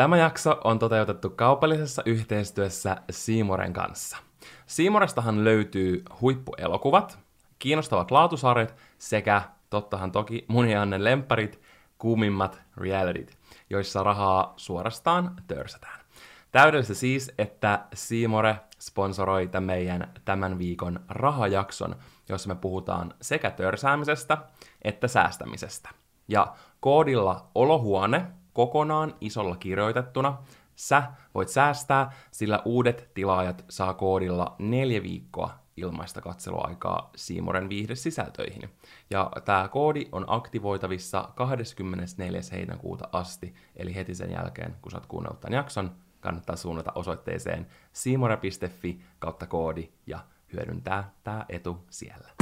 Tämä jakso on toteutettu kaupallisessa yhteistyössä Siimoren kanssa. Siimorestahan löytyy huippuelokuvat, kiinnostavat laatusarjat sekä, tottahan toki, mun ja Annen kuumimmat realityt, joissa rahaa suorastaan törsätään. Täydellistä siis, että Siimore sponsoroi tämän meidän tämän viikon rahajakson, jossa me puhutaan sekä törsäämisestä että säästämisestä. Ja koodilla olohuone kokonaan isolla kirjoitettuna sä voit säästää, sillä uudet tilaajat saa koodilla neljä viikkoa ilmaista katseluaikaa Siimoren viihdesisältöihin. Ja tämä koodi on aktivoitavissa 24. heinäkuuta asti, eli heti sen jälkeen, kun sä oot kuunnellut tämän jakson, kannattaa suunnata osoitteeseen siimore.fi kautta koodi ja hyödyntää tämä etu siellä.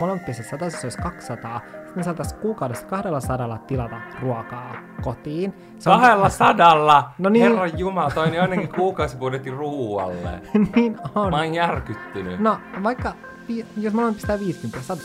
Molempissa satasissa olisi 200, sitten me saataisiin kuukaudessa 200 tilata ruokaa kotiin. Se on... No niin. Herra Jumala, toi on ainakin kuukausibudjetti ruualle. niin on. Mä oon järkyttynyt. No, vaikka, jos molemmat pistää 50, sat...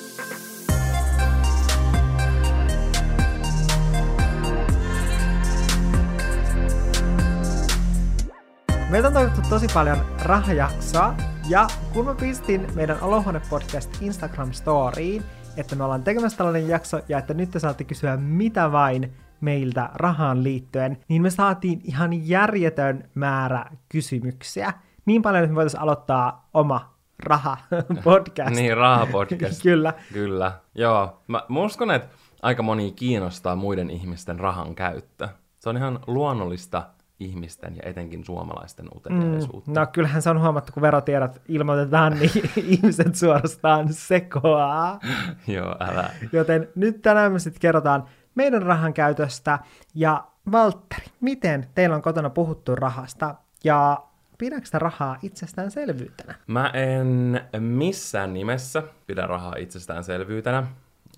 Meiltä on toivottu tosi paljon rahajaksoa, ja kun mä pistin meidän Olohuone Podcast Instagram-storiin, että me ollaan tekemässä tällainen jakso ja että nyt te saatte kysyä mitä vain meiltä rahaan liittyen, niin me saatiin ihan järjetön määrä kysymyksiä. Niin paljon, että me voitaisiin aloittaa oma raha-podcast. niin, raha-podcast. Kyllä. Kyllä, joo. Mä, mä uskon, että aika moni kiinnostaa muiden ihmisten rahan käyttö. Se on ihan luonnollista ihmisten ja etenkin suomalaisten uteliaisuutta. Mm, no kyllähän se on huomattu, kun verotiedot ilmoitetaan, niin ihmiset suorastaan sekoaa. Joo, älä. Joten nyt tänään me sitten kerrotaan meidän rahan käytöstä. Ja Valtteri, miten teillä on kotona puhuttu rahasta? Ja pidätkö rahaa itsestäänselvyytenä? Mä en missään nimessä pidä rahaa itsestäänselvyytenä.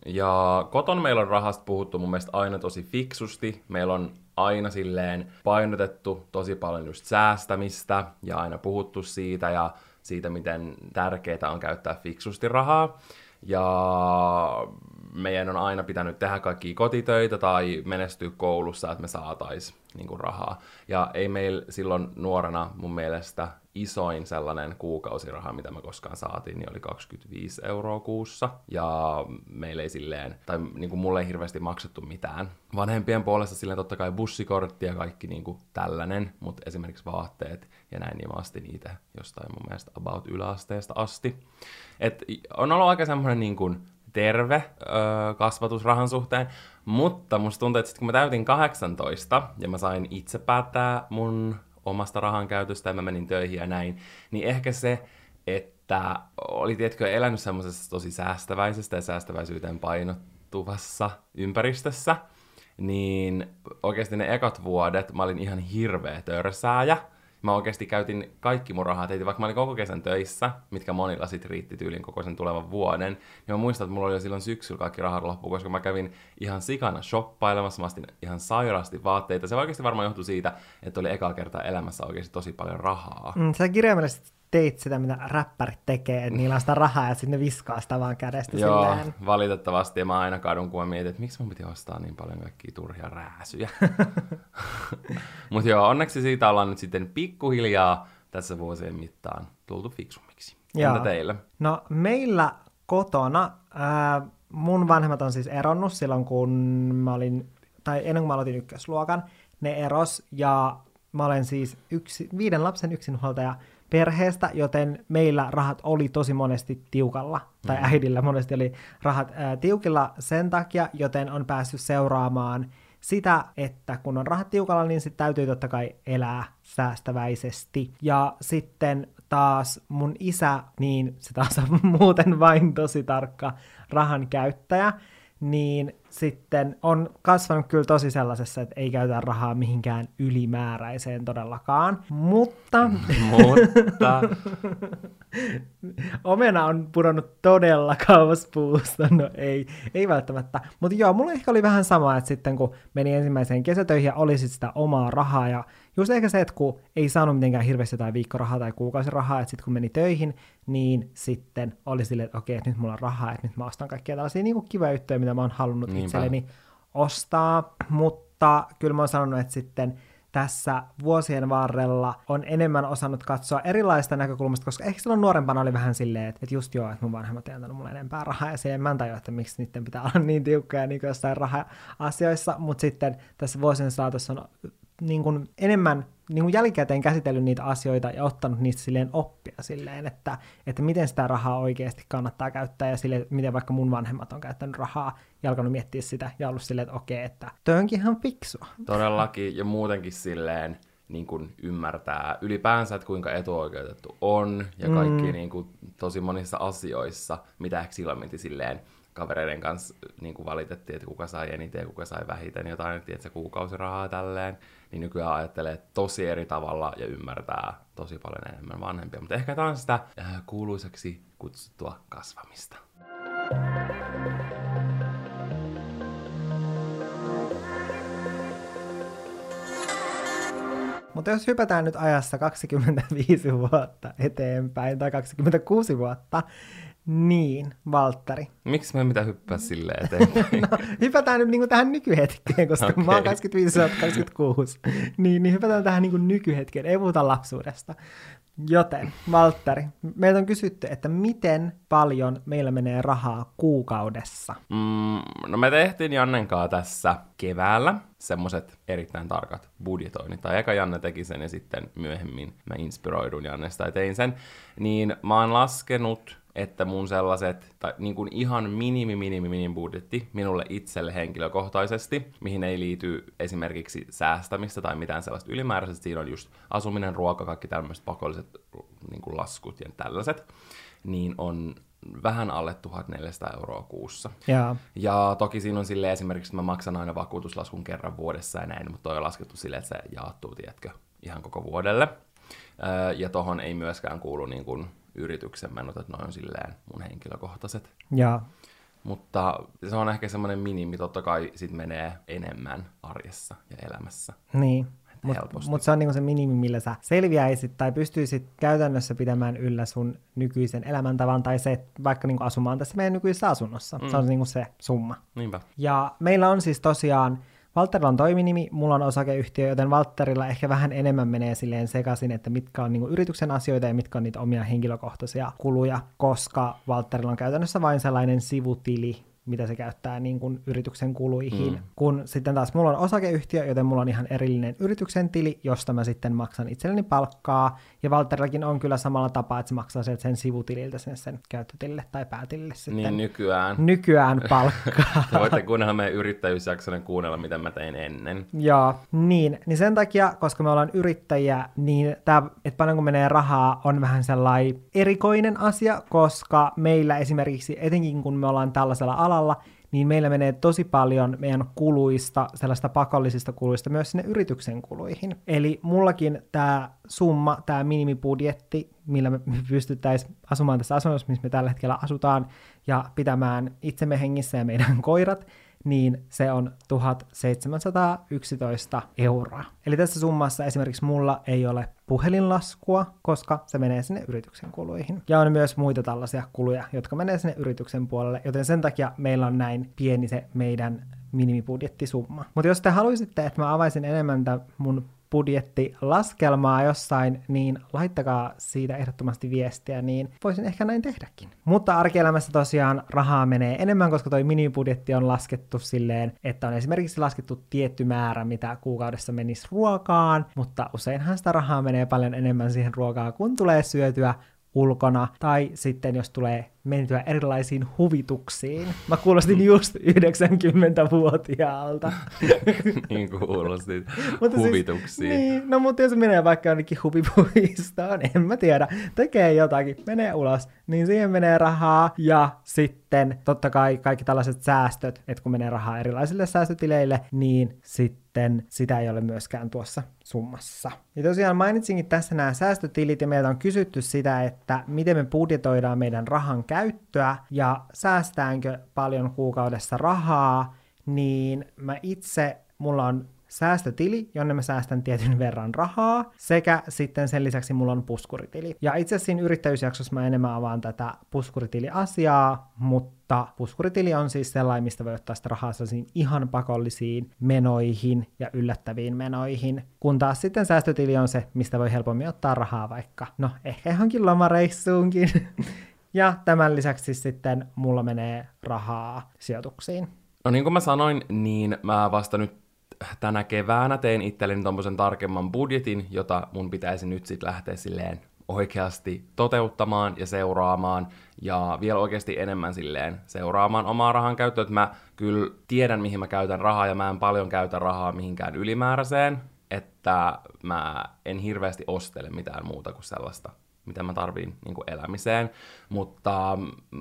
Ja koton meillä on rahasta puhuttu mun mielestä aina tosi fiksusti. Meillä on aina silleen painotettu tosi paljon just säästämistä ja aina puhuttu siitä ja siitä, miten tärkeää on käyttää fiksusti rahaa. Ja meidän on aina pitänyt tehdä kaikki kotitöitä tai menestyä koulussa, että me saataisiin niin rahaa. Ja ei meillä silloin nuorena mun mielestä isoin sellainen kuukausiraha, mitä me koskaan saatiin, niin oli 25 euroa kuussa. Ja meillä ei silleen, tai niin kuin mulle ei hirveästi maksettu mitään. Vanhempien puolesta silleen totta kai bussikortti ja kaikki niin kuin tällainen, mutta esimerkiksi vaatteet ja näin, niin mä astin niitä jostain mun mielestä about yläasteesta asti. Et on ollut aika semmoinen niin kuin terve öö, kasvatus rahan suhteen, mutta musta tuntuu, että sit kun mä täytin 18 ja mä sain itse päättää mun omasta rahan käytöstä ja mä menin töihin ja näin, niin ehkä se, että oli tietkö elänyt semmoisessa tosi säästäväisestä ja säästäväisyyteen painottuvassa ympäristössä, niin oikeasti ne ekat vuodet mä olin ihan hirveä törsääjä mä oikeasti käytin kaikki mun rahat, vaikka mä olin koko kesän töissä, mitkä monilla sit riitti tyylin koko sen tulevan vuoden, niin mä muistan, että mulla oli jo silloin syksyllä kaikki rahat loppu, koska mä kävin ihan sikana shoppailemassa, mä astin ihan sairaasti vaatteita. Se oikeasti varmaan johtui siitä, että oli eka kertaa elämässä oikeasti tosi paljon rahaa. Mm, sä kirjaimellisesti teit sitä, mitä räppärit tekee, että niillä on sitä rahaa ja sitten ne viskaa sitä vaan kädestä Joo, silleen. valitettavasti. Ja mä aina kadun, kun mä mietin, että miksi mun piti ostaa niin paljon kaikkia turhia rääsyjä. Mutta joo, onneksi siitä ollaan nyt sitten pikkuhiljaa tässä vuosien mittaan tultu fiksummiksi. Entä teille? No meillä kotona, ää, mun vanhemmat on siis eronnut silloin, kun mä olin, tai ennen kuin mä aloitin ykkösluokan, ne eros, ja mä olen siis yksi, viiden lapsen yksinhuoltaja, perheestä, joten meillä rahat oli tosi monesti tiukalla, tai mm. äidillä monesti oli rahat ää, tiukilla sen takia, joten on päässyt seuraamaan sitä, että kun on rahat tiukalla, niin sitten täytyy totta kai elää säästäväisesti. Ja sitten taas mun isä, niin se taas on muuten vain tosi tarkka rahan käyttäjä, niin sitten on kasvanut kyllä tosi sellaisessa, että ei käytä rahaa mihinkään ylimääräiseen todellakaan, mutta... Mutta Omena on pudonnut todella kauas puusta, no ei, ei välttämättä. Mutta joo, mulla ehkä oli vähän sama, että sitten kun meni ensimmäiseen kesätöihin ja oli sit sitä omaa rahaa ja just ehkä se, että kun ei saanut mitenkään hirveästi jotain viikkorahaa tai kuukausirahaa, että sitten kun meni töihin, niin sitten oli silleen, että okei, että nyt mulla on rahaa, että nyt mä ostan kaikkia tällaisia niin kivoja juttuja, mitä mä oon halunnut Niinpä. itselleni ostaa, mutta kyllä mä oon sanonut, että sitten tässä vuosien varrella on enemmän osannut katsoa erilaista näkökulmasta, koska ehkä silloin nuorempana oli vähän silleen, että, että just joo, että mun vanhemmat ei antanut mulle enempää rahaa, ja se mä en tajua, että miksi niiden pitää olla niin tiukkoja niin jossain raha-asioissa, mutta sitten tässä vuosien saatossa on niin kuin enemmän niin kuin jälkikäteen käsitellyt niitä asioita ja ottanut niistä silleen oppia silleen, että, että miten sitä rahaa oikeasti kannattaa käyttää ja silleen, miten vaikka mun vanhemmat on käyttänyt rahaa ja alkanut miettiä sitä ja ollut silleen, että okei, että toi onkin ihan fiksua. todellakin ja muutenkin silleen niin kuin ymmärtää ylipäänsä, että kuinka etuoikeutettu on ja kaikki mm. niin kuin, tosi monissa asioissa, mitä ehkä silloin silleen kavereiden kanssa niin kuin valitettiin, että kuka sai eniten ja kuka sai vähiten jotain, että se kuukausirahaa tälleen, niin nykyään ajattelee tosi eri tavalla ja ymmärtää tosi paljon enemmän vanhempia. Mutta ehkä tämä on sitä äh, kuuluisaksi kutsuttua kasvamista. Mutta jos hypätään nyt ajassa 25 vuotta eteenpäin tai 26 vuotta, niin, Valtteri. Miksi me mitä hyppää silleen eteenpäin? No, hypätään nyt niin tähän nykyhetkeen, koska okay. mä oon Okei. 25 vuotta 26. Niin, niin hypätään tähän niin nykyhetkeen, ei puhuta lapsuudesta. Joten, Valtteri, meiltä on kysytty, että miten paljon meillä menee rahaa kuukaudessa? Mm, no me tehtiin Jannen kanssa tässä keväällä semmoset erittäin tarkat budjetoinnit. Tai eka Janne teki sen ja sitten myöhemmin mä inspiroidun Jannesta ja tein sen. Niin mä oon laskenut, että mun sellaiset, tai niin kuin ihan minimi, minimi, minimi budjetti minulle itselle henkilökohtaisesti, mihin ei liity esimerkiksi säästämistä tai mitään sellaista ylimääräistä. Siinä on just asuminen, ruoka, kaikki tämmöiset pakolliset niin kuin laskut ja tällaiset. Niin on vähän alle 1400 euroa kuussa. Jaa. Ja toki siinä on silleen esimerkiksi, että mä maksan aina vakuutuslaskun kerran vuodessa ja näin, mutta toi on laskettu silleen, että se jaattuu, tiedätkö, ihan koko vuodelle. Ja tohon ei myöskään kuulu niin kuin yrityksen menot, että noin on silleen mun henkilökohtaiset. Ja Mutta se on ehkä semmoinen minimi, totta kai sit menee enemmän arjessa ja elämässä. niin. Mutta mut se on niinku se minimi, millä sä selviäisit tai pystyisit käytännössä pitämään yllä sun nykyisen elämäntavan tai se, että vaikka niinku asumaan tässä meidän nykyisessä asunnossa. Mm. Se on niinku se summa. Niinpä. Ja meillä on siis tosiaan, Valterilla on toiminimi, mulla on osakeyhtiö, joten Valterilla ehkä vähän enemmän menee silleen sekaisin, että mitkä on niinku yrityksen asioita ja mitkä on niitä omia henkilökohtaisia kuluja, koska Valterilla on käytännössä vain sellainen sivutili, mitä se käyttää niin kuin yrityksen kuluihin. Mm. Kun sitten taas mulla on osakeyhtiö, joten mulla on ihan erillinen yrityksen tili, josta mä sitten maksan itselleni palkkaa. Ja Valterillakin on kyllä samalla tapaa, että se maksaa sieltä sen sivutililtä sen, sen käyttötilille tai päätilille sitten Niin nykyään. nykyään palkkaa. Te voitte kuunnella meidän yrittäjyysjaksonen kuunnella, mitä mä tein ennen. Joo, niin, niin sen takia, koska me ollaan yrittäjiä, niin tämä, että paljonko menee rahaa, on vähän sellainen erikoinen asia, koska meillä esimerkiksi, etenkin kun me ollaan tällaisella alalla, niin meillä menee tosi paljon meidän kuluista, sellaista pakollisista kuluista myös sinne yrityksen kuluihin. Eli mullakin tämä summa, tämä minimibudjetti, millä me pystyttäisiin asumaan tässä asunnossa, missä me tällä hetkellä asutaan, ja pitämään itsemme hengissä ja meidän koirat, niin se on 1711 euroa. Eli tässä summassa esimerkiksi mulla ei ole puhelinlaskua, koska se menee sinne yrityksen kuluihin. Ja on myös muita tällaisia kuluja, jotka menee sinne yrityksen puolelle, joten sen takia meillä on näin pieni se meidän minimibudjettisumma. Mutta jos te haluaisitte, että mä avaisin enemmän tämän mun budjettilaskelmaa jossain, niin laittakaa siitä ehdottomasti viestiä, niin voisin ehkä näin tehdäkin. Mutta arkielämässä tosiaan rahaa menee enemmän, koska toi minibudjetti on laskettu silleen, että on esimerkiksi laskettu tietty määrä, mitä kuukaudessa menisi ruokaan, mutta useinhan sitä rahaa menee paljon enemmän siihen ruokaan, kun tulee syötyä ulkona, tai sitten jos tulee mentyä erilaisiin huvituksiin. Mä kuulostin just 90-vuotiaalta. niin kuulostit Mutta siis- huvituksiin. niin, no mutta jos menee vaikka jonnekin huvipuistoon, en mä tiedä, tekee jotakin, menee ulos, niin siihen menee rahaa ja sitten totta kai kaikki tällaiset säästöt, että kun menee rahaa erilaisille säästötileille, niin sitten sitä ei ole myöskään tuossa summassa. Ja tosiaan mainitsinkin tässä nämä säästötilit ja meiltä on kysytty sitä, että miten me budjetoidaan meidän rahan käyttöä ja säästäänkö paljon kuukaudessa rahaa, niin mä itse, mulla on säästötili, jonne mä säästän tietyn verran rahaa, sekä sitten sen lisäksi mulla on puskuritili. Ja itse asiassa siinä yrittäjyysjaksossa mä enemmän avaan tätä puskuritili-asiaa, mutta puskuritili on siis sellainen, mistä voi ottaa sitä rahaa sellaisiin ihan pakollisiin menoihin ja yllättäviin menoihin, kun taas sitten säästötili on se, mistä voi helpommin ottaa rahaa vaikka, no ehkä johonkin lomareissuunkin. ja tämän lisäksi sitten mulla menee rahaa sijoituksiin. No niin kuin mä sanoin, niin mä vasta nyt tänä keväänä tein itselleni tommosen tarkemman budjetin, jota mun pitäisi nyt sitten lähteä silleen oikeasti toteuttamaan ja seuraamaan ja vielä oikeasti enemmän silleen seuraamaan omaa rahan käyttöä. Mä kyllä tiedän, mihin mä käytän rahaa ja mä en paljon käytä rahaa mihinkään ylimääräiseen, että mä en hirveästi ostele mitään muuta kuin sellaista, mitä mä tarviin niin elämiseen, mutta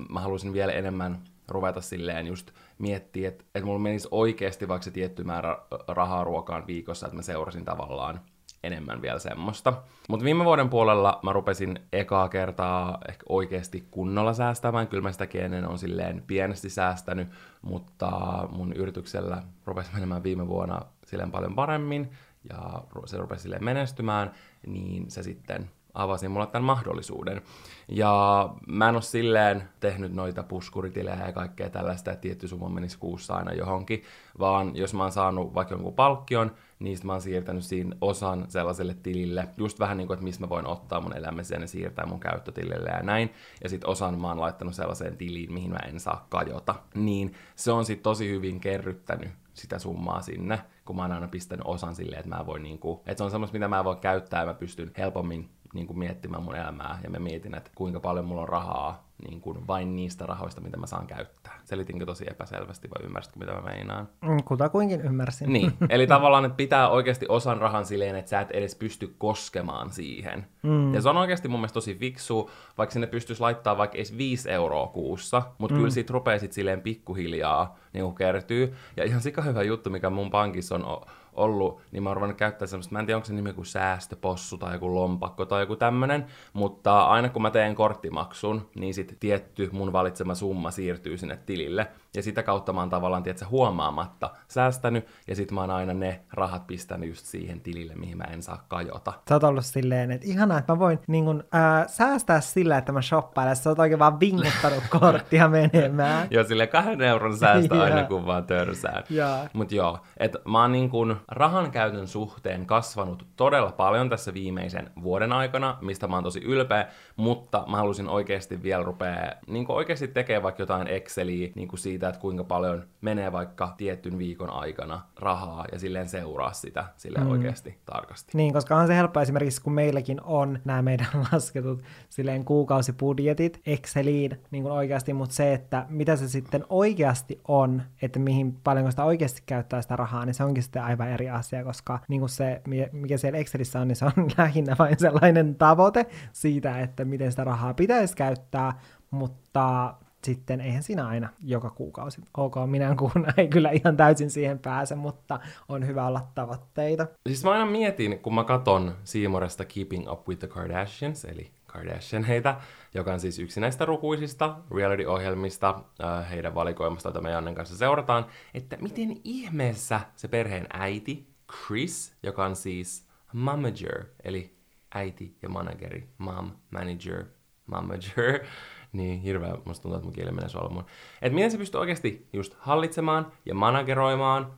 mä haluaisin vielä enemmän ruveta silleen just miettiä, että, että mulla menisi oikeasti vaikka se tietty määrä rahaa ruokaan viikossa, että mä seurasin tavallaan enemmän vielä semmoista. Mutta viime vuoden puolella mä rupesin ekaa kertaa ehkä oikeasti kunnolla säästämään. Kyllä mä sitäkin ennen on silleen pienesti säästänyt, mutta mun yrityksellä rupesi menemään viime vuonna silleen paljon paremmin ja se rupesi silleen menestymään, niin se sitten avasi mulle tämän mahdollisuuden. Ja mä en ole silleen tehnyt noita puskuritilejä ja kaikkea tällaista, että tietty summa menisi kuussa aina johonkin, vaan jos mä oon saanut vaikka jonkun palkkion, niin mä oon siirtänyt siinä osan sellaiselle tilille, just vähän niin kuin, että mistä mä voin ottaa mun elämiseen ja siirtää mun käyttötilille ja näin, ja sitten osan mä oon laittanut sellaiseen tiliin, mihin mä en saa kajota. Niin se on sitten tosi hyvin kerryttänyt sitä summaa sinne, kun mä oon aina pistänyt osan silleen, että mä voin niinku, että se on semmoista, mitä mä voin käyttää ja mä pystyn helpommin niin kuin miettimään mun elämää ja mä mietin, että kuinka paljon mulla on rahaa niin kuin vain niistä rahoista, mitä mä saan käyttää. Selitinkö tosi epäselvästi vai ymmärsitkö, mitä mä meinaan? Mm, Kutakuinkin ymmärsin. Niin, eli tavallaan, että pitää oikeasti osan rahan silleen, että sä et edes pysty koskemaan siihen. Mm. Ja se on oikeasti mun mielestä tosi fiksu, vaikka sinne pystyisi laittaa vaikka edes 5 euroa kuussa, mutta mm. kyllä siitä rupeaa sit silleen pikkuhiljaa niin kertyy. Ja ihan sika hyvä juttu, mikä mun pankissa on ollut, niin mä oon ruvennut käyttää semmoista, mä en tiedä onko se nimi kuin säästöpossu tai joku lompakko tai joku tämmönen, mutta aina kun mä teen korttimaksun, niin sitten tietty mun valitsema summa siirtyy sinne tilille. Ja sitä kautta mä oon tavallaan, tiedätkö, huomaamatta säästänyt, ja sitten mä oon aina ne rahat pistänyt just siihen tilille, mihin mä en saa kajota. Sä oot ollut silleen, että ihanaa, että mä voin niin kun, ää, säästää sillä, että mä shoppailen. Sä oot oikein vaan vinguttanut korttia menemään. Joo, sille kahden euron säästä aina kun vaan törsään. Joo. Mut joo, että mä oon niin kun rahan käytön suhteen kasvanut todella paljon tässä viimeisen vuoden aikana, mistä mä oon tosi ylpeä, mutta mä halusin oikeasti vielä rupea niin oikeasti tekemään vaikka jotain Exceliä niin siitä, että kuinka paljon menee vaikka tietyn viikon aikana rahaa ja silleen seuraa sitä silleen mm. oikeasti tarkasti. Niin, koska on se helppo esimerkiksi, kun meilläkin on nämä meidän lasketut silleen kuukausibudjetit Exceliin niin kuin oikeasti, mutta se, että mitä se sitten oikeasti on, että mihin paljonko sitä oikeasti käyttää sitä rahaa, niin se onkin sitten aivan eri asia, koska niin kuin se, mikä siellä Excelissä on, niin se on lähinnä vain sellainen tavoite siitä, että miten sitä rahaa pitäisi käyttää, mutta sitten eihän siinä aina joka kuukausi. Ok, minä kuuna ei kyllä ihan täysin siihen pääse, mutta on hyvä olla tavoitteita. Siis mä aina mietin, kun mä katon Siimoresta Keeping Up with the Kardashians, eli Kardashian heitä, joka on siis yksi näistä rukuisista reality-ohjelmista äh, heidän valikoimasta, jota me Jannen kanssa seurataan, että miten ihmeessä se perheen äiti, Chris, joka on siis momager, eli äiti ja manageri, mom, manager, momager, niin hirveä, musta tuntuu, että mun kieli menee solmuun. Että miten se pystyy oikeasti just hallitsemaan ja manageroimaan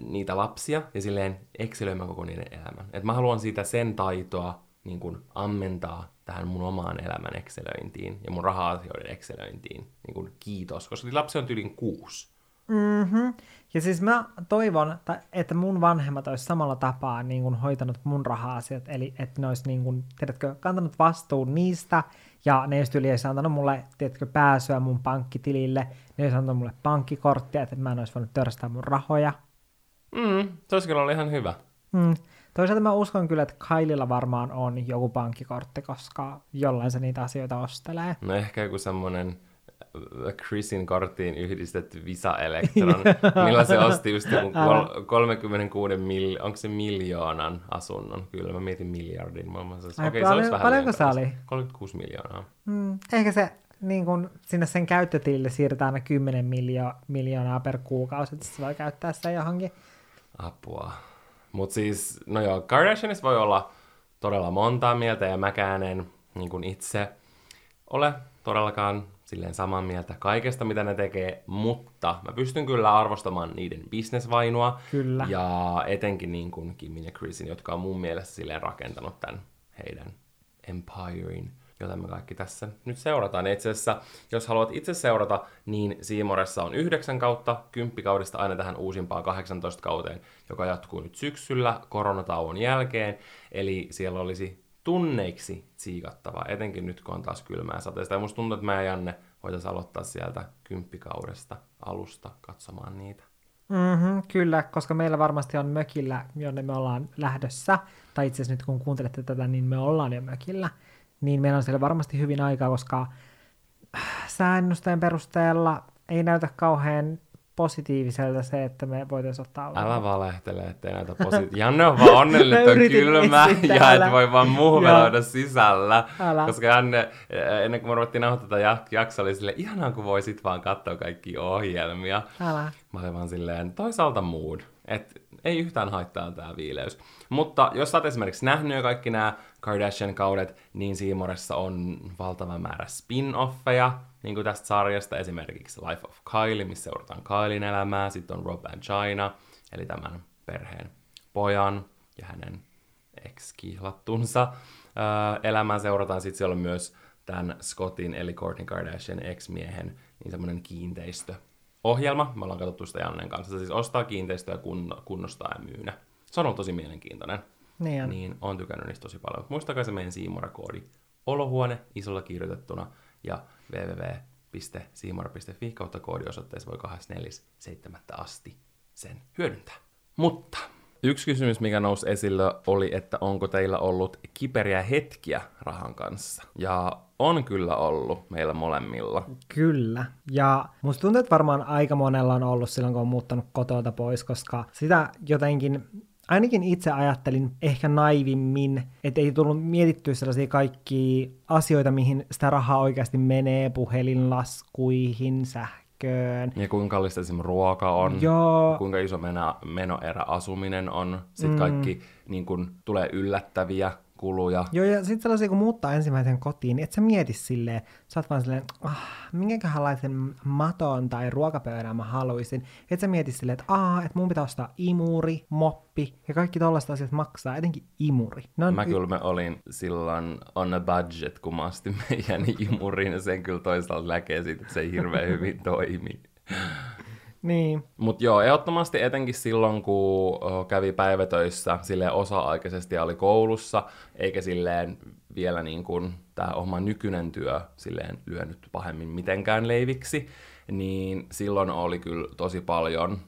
niitä lapsia ja silleen excelöimään koko niiden elämän. Et mä haluan siitä sen taitoa niin kuin ammentaa tähän mun omaan elämän excelöintiin ja mun raha-asioiden excelöintiin. Niin kuin kiitos, koska lapsi on tyylin kuusi. Mm-hmm. Ja siis mä toivon, että mun vanhemmat olisi samalla tapaa niin kuin hoitanut mun raha-asiat, eli että ne olisi niin kuin, tiedätkö, kantanut vastuun niistä, ja ne olisi yli antanut mulle, tiedätkö, pääsyä mun pankkitilille, ne olisi antanut mulle pankkikorttia, että mä en olisi voinut törstää mun rahoja. Mm, se olisi kyllä ollut ihan hyvä. Mm. Toisaalta mä uskon kyllä, että Kaililla varmaan on joku pankkikortti, koska jollain se niitä asioita ostelee. No ehkä joku semmoinen Chrisin korttiin yhdistetty Visa Electron, millä se osti just kol- 36 mil, onko se miljoonan asunnon? Kyllä, mä mietin miljardin. Okei, okay, paljon, se vähän paljonko se oli? 36 miljoonaa. Mm, ehkä se niin kun sinne sen käyttötilille siirretään aina 10 miljo- miljoonaa per kuukausi, että se voi käyttää sen johonkin. Apua. Mutta siis, no joo, Kardashianissa voi olla todella montaa mieltä, ja mäkään en niin kuin itse ole todellakaan silleen samaa mieltä kaikesta, mitä ne tekee, mutta mä pystyn kyllä arvostamaan niiden bisnesvainua. Kyllä. Ja etenkin niin kuin Kimin ja Chrisin, jotka on mun mielestä silleen rakentanut tämän heidän empirein, jota me kaikki tässä nyt seurataan. Itse asiassa, jos haluat itse seurata, niin Siimoressa on yhdeksän kautta, kymppikaudesta aina tähän uusimpaan 18 kauteen, joka jatkuu nyt syksyllä koronatauon jälkeen. Eli siellä olisi tunneiksi siikattava, etenkin nyt kun on taas kylmää sateista. Ja musta tuntuu, että mä ja Janne voitaisiin aloittaa sieltä kymppikaudesta alusta katsomaan niitä. Mm-hmm, kyllä, koska meillä varmasti on mökillä, jonne me ollaan lähdössä, tai itse asiassa nyt kun kuuntelette tätä, niin me ollaan jo mökillä, niin meillä on siellä varmasti hyvin aikaa, koska säännösten perusteella ei näytä kauhean positiiviselta se, että me voitaisiin ottaa aurinko. Älä valehtele, ettei näitä positiivista. Janne on vaan onnellinen, että on kylmä ja et voi vaan muhveloida sisällä. Älä. Koska Janne, eh, ennen kuin me ruvettiin nauhoittaa tätä jaksoa, oli silleen, ihanaa kun voisit vaan katsoa kaikki ohjelmia. Älä. Mä olin vaan silleen, toisaalta mood. Että ei yhtään haittaa tämä viileys. Mutta jos sä oot esimerkiksi nähnyt jo kaikki nämä Kardashian-kaudet, niin Siimoressa on valtava määrä spin-offeja, niin kuin tästä sarjasta, esimerkiksi Life of Kylie, missä seurataan Kylien elämää, sitten on Rob and China, eli tämän perheen pojan ja hänen ex-kihlattunsa elämää seurataan. Sitten siellä on myös tämän Scottin, eli Kourtney Kardashian ex-miehen, niin semmoinen kiinteistö ohjelma. Me ollaan katsottu sitä Jannen kanssa. Se siis ostaa kiinteistöä, kun, kunnostaa ja myynä. Se on ollut tosi mielenkiintoinen. Niin on. Niin on tykännyt niistä tosi paljon. Muistakaa se meidän Siimora-koodi. Olohuone isolla kirjoitettuna ja www.siimora.fi kautta koodiosoitteessa voi 24.7. asti sen hyödyntää. Mutta Yksi kysymys, mikä nousi esille, oli, että onko teillä ollut kiperiä hetkiä rahan kanssa. Ja on kyllä ollut meillä molemmilla. Kyllä. Ja musta tuntuu, että varmaan aika monella on ollut silloin, kun on muuttanut kotota pois, koska sitä jotenkin ainakin itse ajattelin ehkä naivimmin, että ei tullut mietittyä sellaisia kaikki asioita, mihin sitä rahaa oikeasti menee, puhelinlaskuihin, sähköön. Ja kuinka kallista esimerkiksi ruoka on, Joo. kuinka iso meno, menoerä asuminen on. Sitten mm. kaikki niin kun, tulee yllättäviä kuluja. Joo, ja sitten sellaisia, kun muuttaa ensimmäisen kotiin, niin et sä mieti silleen, sä oot vaan silleen, ah, minkäköhänlaisen maton tai ruokapöydän mä haluaisin. Et sä mieti silleen, että ah, että mun pitää ostaa imuri, moppi, ja kaikki tollaiset asiat maksaa, etenkin imuri. No, mä y- kyllä mä olin silloin on a budget, kun mä astin meidän imuriin, ja sen kyllä toisaalta näkee siitä, että se ei hirveän hyvin toimi. Niin. Mutta joo, ehdottomasti etenkin silloin, kun kävi päivätöissä sille osa-aikaisesti ja oli koulussa, eikä silleen vielä niin kuin tämä oma nykyinen työ silleen lyönyt pahemmin mitenkään leiviksi, niin silloin oli kyllä tosi paljon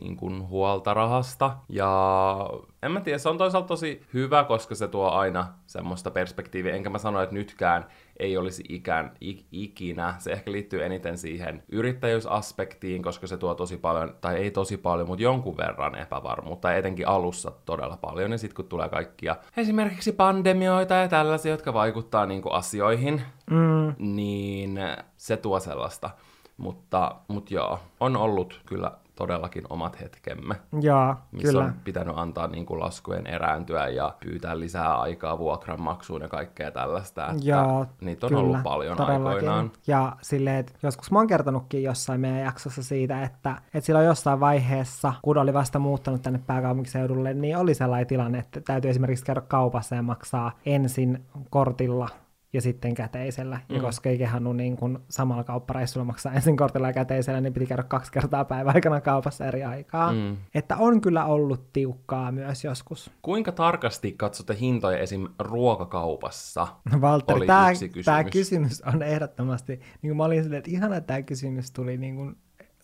niin kuin huolta rahasta. Ja en mä tiedä, se on toisaalta tosi hyvä, koska se tuo aina semmoista perspektiiviä. Enkä mä sano, että nytkään ei olisi ikään, ik, ikinä. Se ehkä liittyy eniten siihen yrittäjyysaspektiin, koska se tuo tosi paljon, tai ei tosi paljon, mutta jonkun verran epävarmuutta, etenkin alussa todella paljon. Ja sitten kun tulee kaikkia esimerkiksi pandemioita ja tällaisia, jotka vaikuttaa niin kuin asioihin, mm. niin se tuo sellaista. Mutta, mutta joo, on ollut kyllä todellakin omat hetkemme. Jaa, missä kyllä. on pitänyt antaa niin kuin laskujen erääntyä ja pyytää lisää aikaa vuokranmaksuun ja kaikkea tällaista. Että Jaa, niitä on kyllä, ollut paljon todellakin. aikoinaan. Ja silleen, että joskus mä oon kertonutkin jossain meidän jaksossa siitä, että, että silloin jossain vaiheessa, kun oli vasta muuttanut tänne pääkaupunkiseudulle, niin oli sellainen tilanne, että täytyy esimerkiksi käydä kaupassa ja maksaa ensin kortilla ja sitten käteisellä. Mm. Ja koska ei kehannut niin kuin samalla kauppareissulla maksaa ensin kortilla ja käteisellä, niin piti käydä kaksi kertaa päivän aikana kaupassa eri aikaa. Mm. Että on kyllä ollut tiukkaa myös joskus. Kuinka tarkasti katsotte hintoja esim. ruokakaupassa? Valtteri, Oli tämä, kysymys. tämä kysymys on ehdottomasti, niin kuin mä olin silleen, että ihana että tämä kysymys tuli niin kuin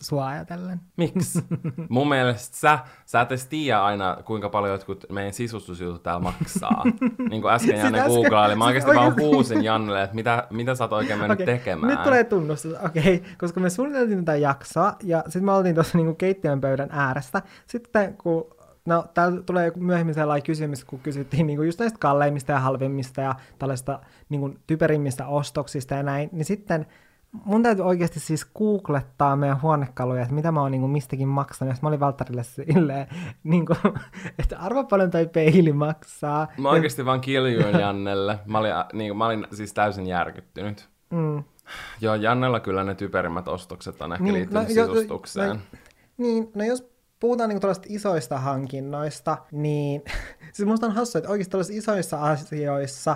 sua ajatellen. Miksi? Mun mielestä sä, sä et edes tiedä aina, kuinka paljon jotkut meidän sisustusjutut täällä maksaa. niin kuin äsken Janne äsken- googlaili. Mä oikeasti vaan huusin Jannelle, että mitä, mitä sä oot oikein mennyt Okei, tekemään. Nyt tulee tunnustus, okei, koska me suunniteltiin tätä jaksoa, ja sitten me oltiin tuossa niinku keittiön pöydän äärestä. Sitten kun, no täällä tulee myöhemmin sellainen kysymys, kun kysyttiin niinku just näistä kalleimmista ja halvimmista ja tällaista niinku typerimmistä ostoksista ja näin, niin sitten mun täytyy oikeasti siis googlettaa meidän huonekaluja, että mitä mä oon niinku mistäkin maksanut, ja mä olin Valtterille silleen, niinku, että arva paljon toi peili maksaa. Mä oikeasti vaan kiljuin Jannelle. Mä olin, äh, niin, mä olin siis täysin järkyttynyt. Mm. Joo, Jannella kyllä ne typerimmät ostokset on ehkä Niin, niin, liittynyt no, jo- sisustukseen. no- Niin, no jos puhutaan niinku isoista hankinnoista, niin siis musta on hassua, että oikeasti isoissa asioissa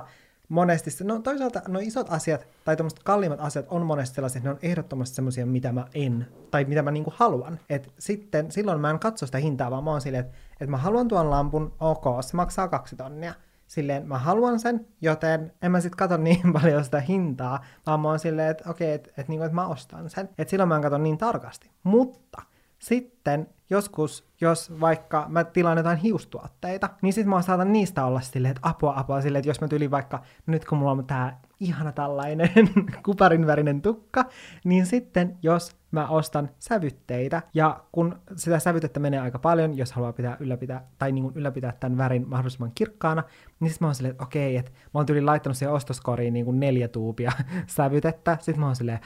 monesti, no toisaalta no isot asiat tai tämmöiset kalliimmat asiat on monesti sellaisia, että ne on ehdottomasti semmoisia, mitä mä en, tai mitä mä niinku haluan. Et sitten silloin mä en katso sitä hintaa, vaan mä oon silleen, että, että mä haluan tuon lampun, ok, se maksaa kaksi tonnia. Silleen mä haluan sen, joten en mä sit katso niin paljon sitä hintaa, vaan mä oon silleen, että okei, että et, niinku, et mä ostan sen. Et silloin mä en katso niin tarkasti. Mutta sitten joskus, jos vaikka mä tilaan jotain hiustuotteita, niin sitten mä saatan niistä olla silleen, että apua, apua, silleen, että jos mä tyli vaikka, nyt kun mulla on tää ihana tällainen kuparinvärinen tukka, niin sitten jos mä ostan sävytteitä, ja kun sitä sävytettä menee aika paljon, jos haluaa pitää ylläpitää, tai niin ylläpitää tämän värin mahdollisimman kirkkaana, niin sitten mä oon silleen, että okei, että mä oon tyyli laittanut siihen ostoskoriin niin neljä tuupia sävytettä, sitten mä oon silleen,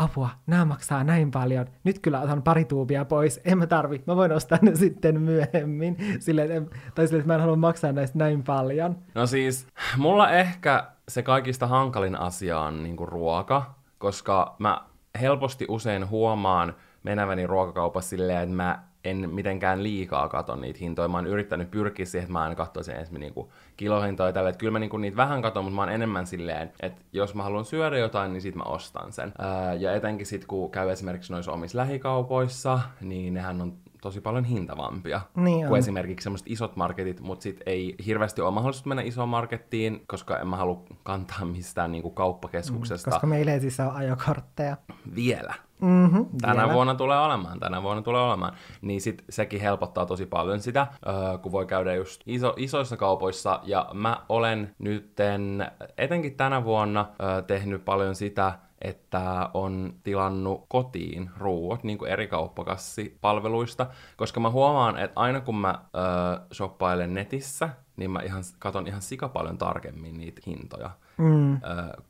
apua, nämä maksaa näin paljon, nyt kyllä otan pari tuubia pois, en mä tarvi, mä voin ostaa ne sitten myöhemmin, että en- tai silleen, että mä en halua maksaa näistä näin paljon. No siis, mulla ehkä se kaikista hankalin asia on niinku ruoka, koska mä helposti usein huomaan meneväni ruokakaupassa silleen, että mä en mitenkään liikaa katon niitä hintoja. Mä oon yrittänyt pyrkiä siihen, että mä aina katsoisin ensin niinku kilohintoja tälle. Että kyllä mä niinku niitä vähän katon, mutta mä oon enemmän silleen, että jos mä haluan syödä jotain, niin sit mä ostan sen. Ää, ja etenkin sit kun käy esimerkiksi noissa omissa lähikaupoissa, niin nehän on tosi paljon hintavampia Niin kuin esimerkiksi semmoiset isot marketit, mutta sit ei hirveästi ole mahdollisuus mennä isoon markettiin, koska en mä halua kantaa mistään niinku kauppakeskuksesta Koska meillä ei siis ole ajokortteja. vielä. Mm-hmm, Tänä vuonna tulee olemaan, tänä vuonna tulee olemaan. Niin sit sekin helpottaa tosi paljon sitä, öö, kun voi käydä just iso, isoissa kaupoissa. Ja mä olen nytten, etenkin tänä vuonna, öö, tehnyt paljon sitä, että on tilannut kotiin ruuat niin kuin eri kauppakassipalveluista, koska mä huomaan, että aina kun mä öö, shoppailen netissä, niin mä ihan, katon ihan sika paljon tarkemmin niitä hintoja Mm. ö,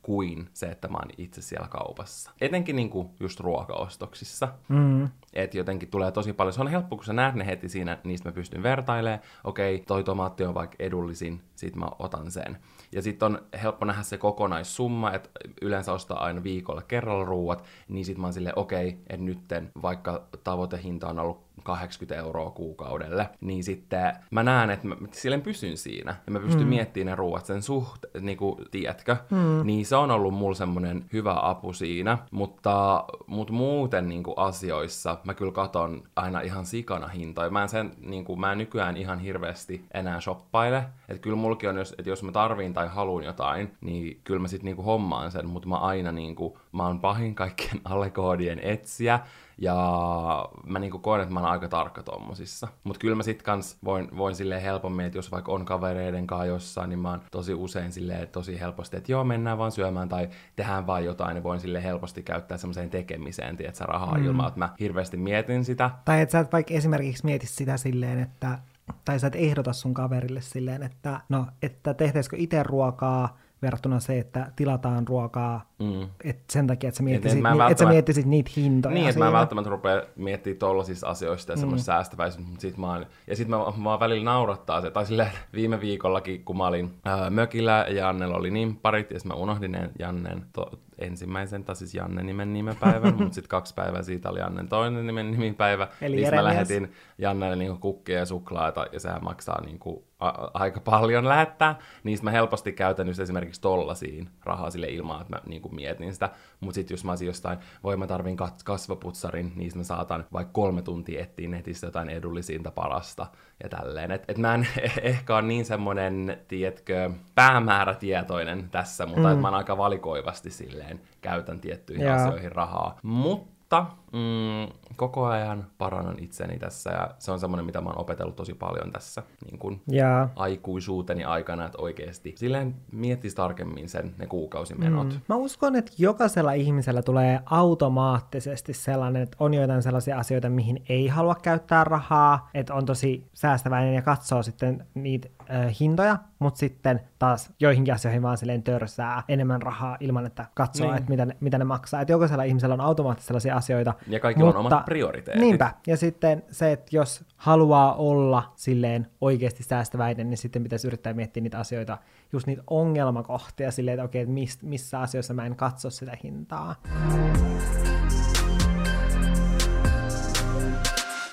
kuin se, että mä oon itse siellä kaupassa. Etenkin niinku just ruokaostoksissa. Mm. Että jotenkin tulee tosi paljon. Se on helppo, kun sä näet ne heti siinä, niistä mä pystyn vertailemaan. Okei, toi tomaatti on vaikka edullisin, sit mä otan sen. Ja sitten on helppo nähdä se kokonaissumma, että yleensä ostaa aina viikolla kerralla ruuat, niin sit mä oon silleen, okei, että nytten vaikka tavoitehinta on ollut 80 euroa kuukaudelle, niin sitten mä näen, että mä silleen pysyn siinä, ja mä pystyn mm. miettimään ne ruuat sen suht, niin kuin, tiedätkö, mm. niin se on ollut mulla semmonen hyvä apu siinä, mutta, mutta muuten niin kuin asioissa mä kyllä katon aina ihan sikana hintoja. Mä en, sen, niin kuin, mä en nykyään ihan hirveästi enää shoppaile, että kyllä mulki on, jos, että jos mä tarviin tai haluan jotain, niin kyllä mä sitten niin kuin hommaan sen, mutta mä aina niin kuin, mä oon pahin kaikkien allekoodien etsiä, ja mä niinku koen, että mä oon aika tarkka tommosissa. Mut kyllä mä sit kans voin, voin silleen helpommin, että jos vaikka on kavereiden kanssa jossain, niin mä oon tosi usein silleen tosi helposti, että joo, mennään vaan syömään tai tehdään vaan jotain, niin voin sille helposti käyttää semmoiseen tekemiseen, tiedätkö, rahaa mm. ilman, että mä hirveästi mietin sitä. Tai että sä et vaikka esimerkiksi mieti sitä silleen, että, tai sä et ehdota sun kaverille silleen, että no, että tehtäisikö itse ruokaa verrattuna se, että tilataan ruokaa, Mm. et sen takia, että sä Et- miettisit, et mä en ni, et sä miettisit niitä hintoja Niin, että mä en välttämättä rupea miettimään tollasista asioista ja semmoista mm. säästäväisyyttä, mutta sit mä oon, ja sit mä, mä välillä naurattaa se, tai silleen viime viikollakin, kun mä olin ää, mökillä ja Jannella oli niin parit, ja mä unohdin ne Jannen to, ensimmäisen, tai siis Janne nimen nimenpäivän, mutta sitten kaksi päivää siitä oli Jannen toinen nimen nimipäivä. Eli niin mä lähetin Jannelle niinku kukkia ja suklaata, ja sehän maksaa niinku a- aika paljon lähettää. Niistä mä helposti käytän just esimerkiksi tollasiin rahaa sille ilman, että mä niinku mietin sitä. Mutta sitten jos mä olisin jostain, voi mä tarvin kasvoputsarin, niin mä saatan vaikka kolme tuntia etsiä netistä jotain edullisinta parasta ja tälleen. Et, et mä en ehkä ole niin semmonen, tiedätkö, päämäärätietoinen tässä, mutta mm. et mä oon aika valikoivasti silleen käytän tiettyihin Joo. asioihin rahaa. Mutta mm, koko ajan parannan itseni tässä ja se on semmoinen, mitä mä oon opetellut tosi paljon tässä niin kun Ja aikuisuuteni aikana, että oikeasti silleen miettisi tarkemmin sen ne kuukausimenot. Mm. Mä uskon, että jokaisella ihmisellä tulee automaattisesti sellainen, että on joitain sellaisia asioita, mihin ei halua käyttää rahaa, että on tosi säästäväinen ja katsoo sitten niitä äh, hintoja, mutta sitten taas joihinkin asioihin vaan silleen törsää enemmän rahaa ilman, että katsoo, Niin. että mitä ne, mitä ne maksaa. Että jokaisella ihmisellä on automaattisesti sellaisia asioita. Ja kaikilla on omat prioriteetit. Niinpä. Ja sitten se, että jos haluaa olla silleen oikeasti säästäväinen, niin sitten pitäisi yrittää miettiä niitä asioita, just niitä ongelmakohtia silleen, että okei, että mis, missä asioissa mä en katso sitä hintaa.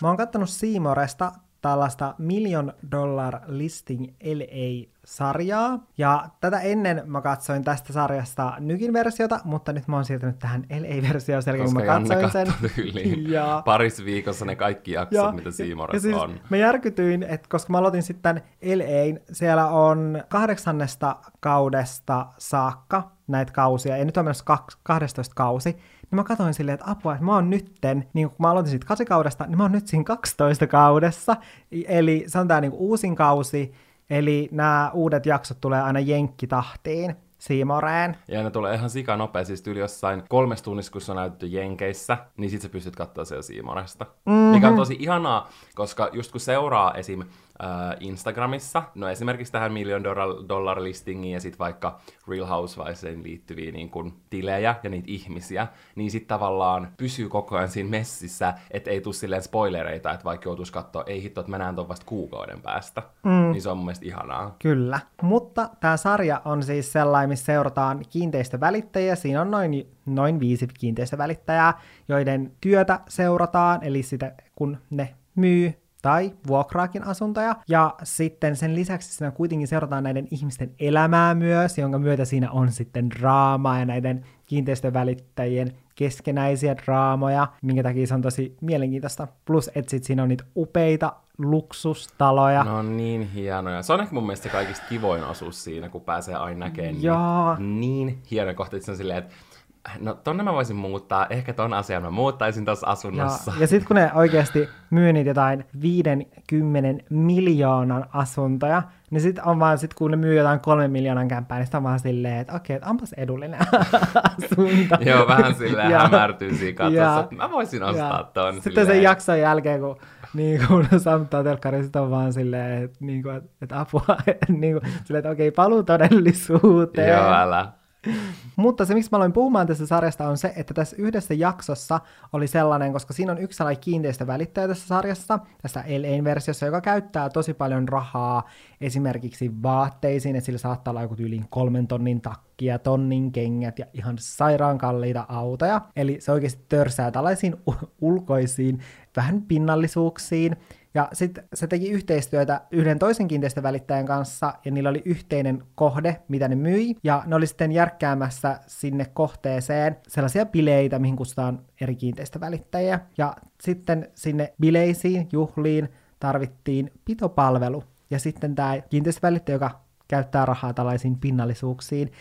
Mä oon kattonut Seamoresta tällaista Million Dollar Listing LA-sarjaa, ja tätä ennen mä katsoin tästä sarjasta nykin versiota, mutta nyt mä oon siirtynyt tähän LA-versioon, sen kun mä Janne katsoin sen. katsoi tyyliin Ja- parissa viikossa ne kaikki jaksot, ja, mitä ja Siimoressa siis on. Mä järkytyin, että koska mä aloitin sitten LAin, siellä on kahdeksannesta kaudesta saakka näitä kausia, ja nyt on menossa kaks- 12 kausi, niin mä katsoin silleen, että apua, että mä oon nytten, niin kun mä aloitin siitä kasikaudesta, niin mä oon nyt siinä 12 kaudessa, eli se on tää niin uusin kausi, eli nämä uudet jaksot tulee aina jenkkitahtiin Siimoreen. Ja ne tulee ihan sika nopea, siis tyyli jossain kolmes tunnissa, kun se on näytetty Jenkeissä, niin sit sä pystyt katsoa siellä Siimoresta. Mm-hmm. Mikä on tosi ihanaa, koska just kun seuraa esim. Äh, Instagramissa, no esimerkiksi tähän Million Dollar, dollar Listingiin ja sitten vaikka Real Housewivesiin liittyviä niin kun, tilejä ja niitä ihmisiä, niin sitten tavallaan pysyy koko ajan siinä messissä, että ei tule silleen spoilereita, että vaikka joutuisi katsoa, ei hitto, että mä näen ton vasta kuukauden päästä. Mm. Niin se on mun mielestä ihanaa. Kyllä, mutta tämä sarja on siis sellainen, missä seurataan kiinteistövälittäjiä. Siinä on noin, noin viisi kiinteistövälittäjää, joiden työtä seurataan, eli sitä kun ne myy tai vuokraakin asuntoja. Ja sitten sen lisäksi siinä kuitenkin seurataan näiden ihmisten elämää myös, jonka myötä siinä on sitten draamaa ja näiden kiinteistövälittäjien keskenäisiä draamoja, minkä takia se on tosi mielenkiintoista. Plus, että sit siinä on niitä upeita luksustaloja. No on niin hienoja. Se on ehkä mun mielestä kaikista kivoin osuus siinä, kun pääsee aina näkemään Joo. niin, niin hieno kohta, että se on silleen, että no tonne mä voisin muuttaa, ehkä ton asian mä muuttaisin tuossa asunnossa. Ja, ja sitten kun ne oikeasti myy niitä jotain 50 miljoonan asuntoja, niin sitten on vaan, sit kun ne myy jotain kolmen miljoonan kämppää, niin sitten on vaan silleen, että okei, että onpas edullinen asunto. Joo, vähän silleen Ja- hämärtyy siinä katsossa, ja- että mä voisin ostaa ja ton. Sitten silleen. sen jakson jälkeen, kun niin kun sammuttaa telkkari, sitten on vaan silleen, että, niin kuin, että apua, niin kuin, silleen, että okei, paluu todellisuuteen. Joo, älä. Mutta se, miksi mä aloin puhumaan tästä sarjasta, on se, että tässä yhdessä jaksossa oli sellainen, koska siinä on yksi sellainen kiinteistövälittäjä tässä sarjassa, tässä LA-versiossa, joka käyttää tosi paljon rahaa esimerkiksi vaatteisiin, että sillä saattaa olla joku tyyliin kolmen tonnin takki ja tonnin kengät ja ihan sairaan kalliita autoja. Eli se oikeasti törsää tällaisiin ulkoisiin vähän pinnallisuuksiin, ja sitten se teki yhteistyötä yhden toisen kiinteistövälittäjän kanssa, ja niillä oli yhteinen kohde, mitä ne myi, ja ne oli sitten järkkäämässä sinne kohteeseen sellaisia bileitä, mihin kutsutaan eri kiinteistövälittäjiä. Ja sitten sinne bileisiin, juhliin tarvittiin pitopalvelu, ja sitten tämä kiinteistövälittäjä, joka käyttää rahaa tällaisiin pinnallisuuksiin,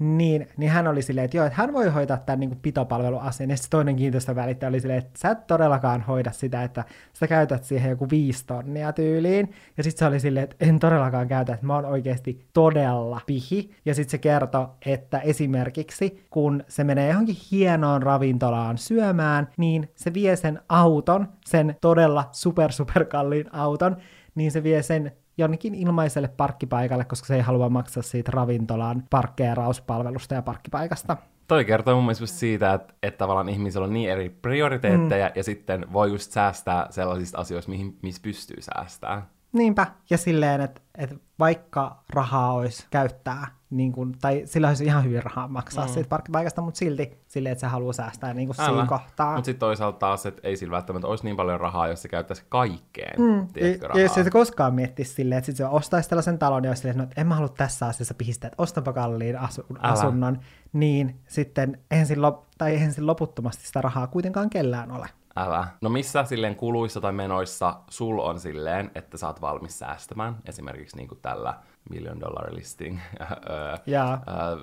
niin, niin hän oli silleen, että joo, että hän voi hoitaa tämän niin pitopalveluasian, ja sitten toinen kiinteistövälittäjä oli silleen, että sä et todellakaan hoida sitä, että sä käytät siihen joku viisi tonnia tyyliin, ja sitten se oli silleen, että en todellakaan käytä, että mä oon oikeasti todella pihi, ja sitten se kertoi, että esimerkiksi kun se menee johonkin hienoon ravintolaan syömään, niin se vie sen auton, sen todella super super kalliin auton, niin se vie sen jonnekin ilmaiselle parkkipaikalle, koska se ei halua maksaa siitä ravintolan parkkeerauspalvelusta ja parkkipaikasta. Toi kertoo mun mielestä siitä, että, että tavallaan ihmisillä on niin eri prioriteetteja, mm. ja sitten voi just säästää sellaisista asioista, mihin, missä pystyy säästämään. Niinpä, ja silleen, että, että vaikka rahaa olisi käyttää, niin kun, tai sillä olisi ihan hyvin rahaa maksaa mm. siitä parkkipaikasta, mutta silti silleen, että se haluaa säästää niin siinä kohtaa. Mutta sitten toisaalta taas, että ei sillä välttämättä olisi niin paljon rahaa, jos se käyttäisi kaikkeen, mm. tiedätkö, rahaa. Ja jos se koskaan miettisi silleen, että sit se ostaisi tällaisen talon ja olisi silleen, että no, en mä halua tässä asiassa pistää, että ostanpa kalliin asu- asunnon, niin sitten eihän sillä, tai eihän sillä loputtomasti sitä rahaa kuitenkaan kellään ole. Älä. No missä silleen kuluissa tai menoissa sul on silleen, että sä oot valmis säästämään, esimerkiksi niin kuin tällä million dollar listing yeah.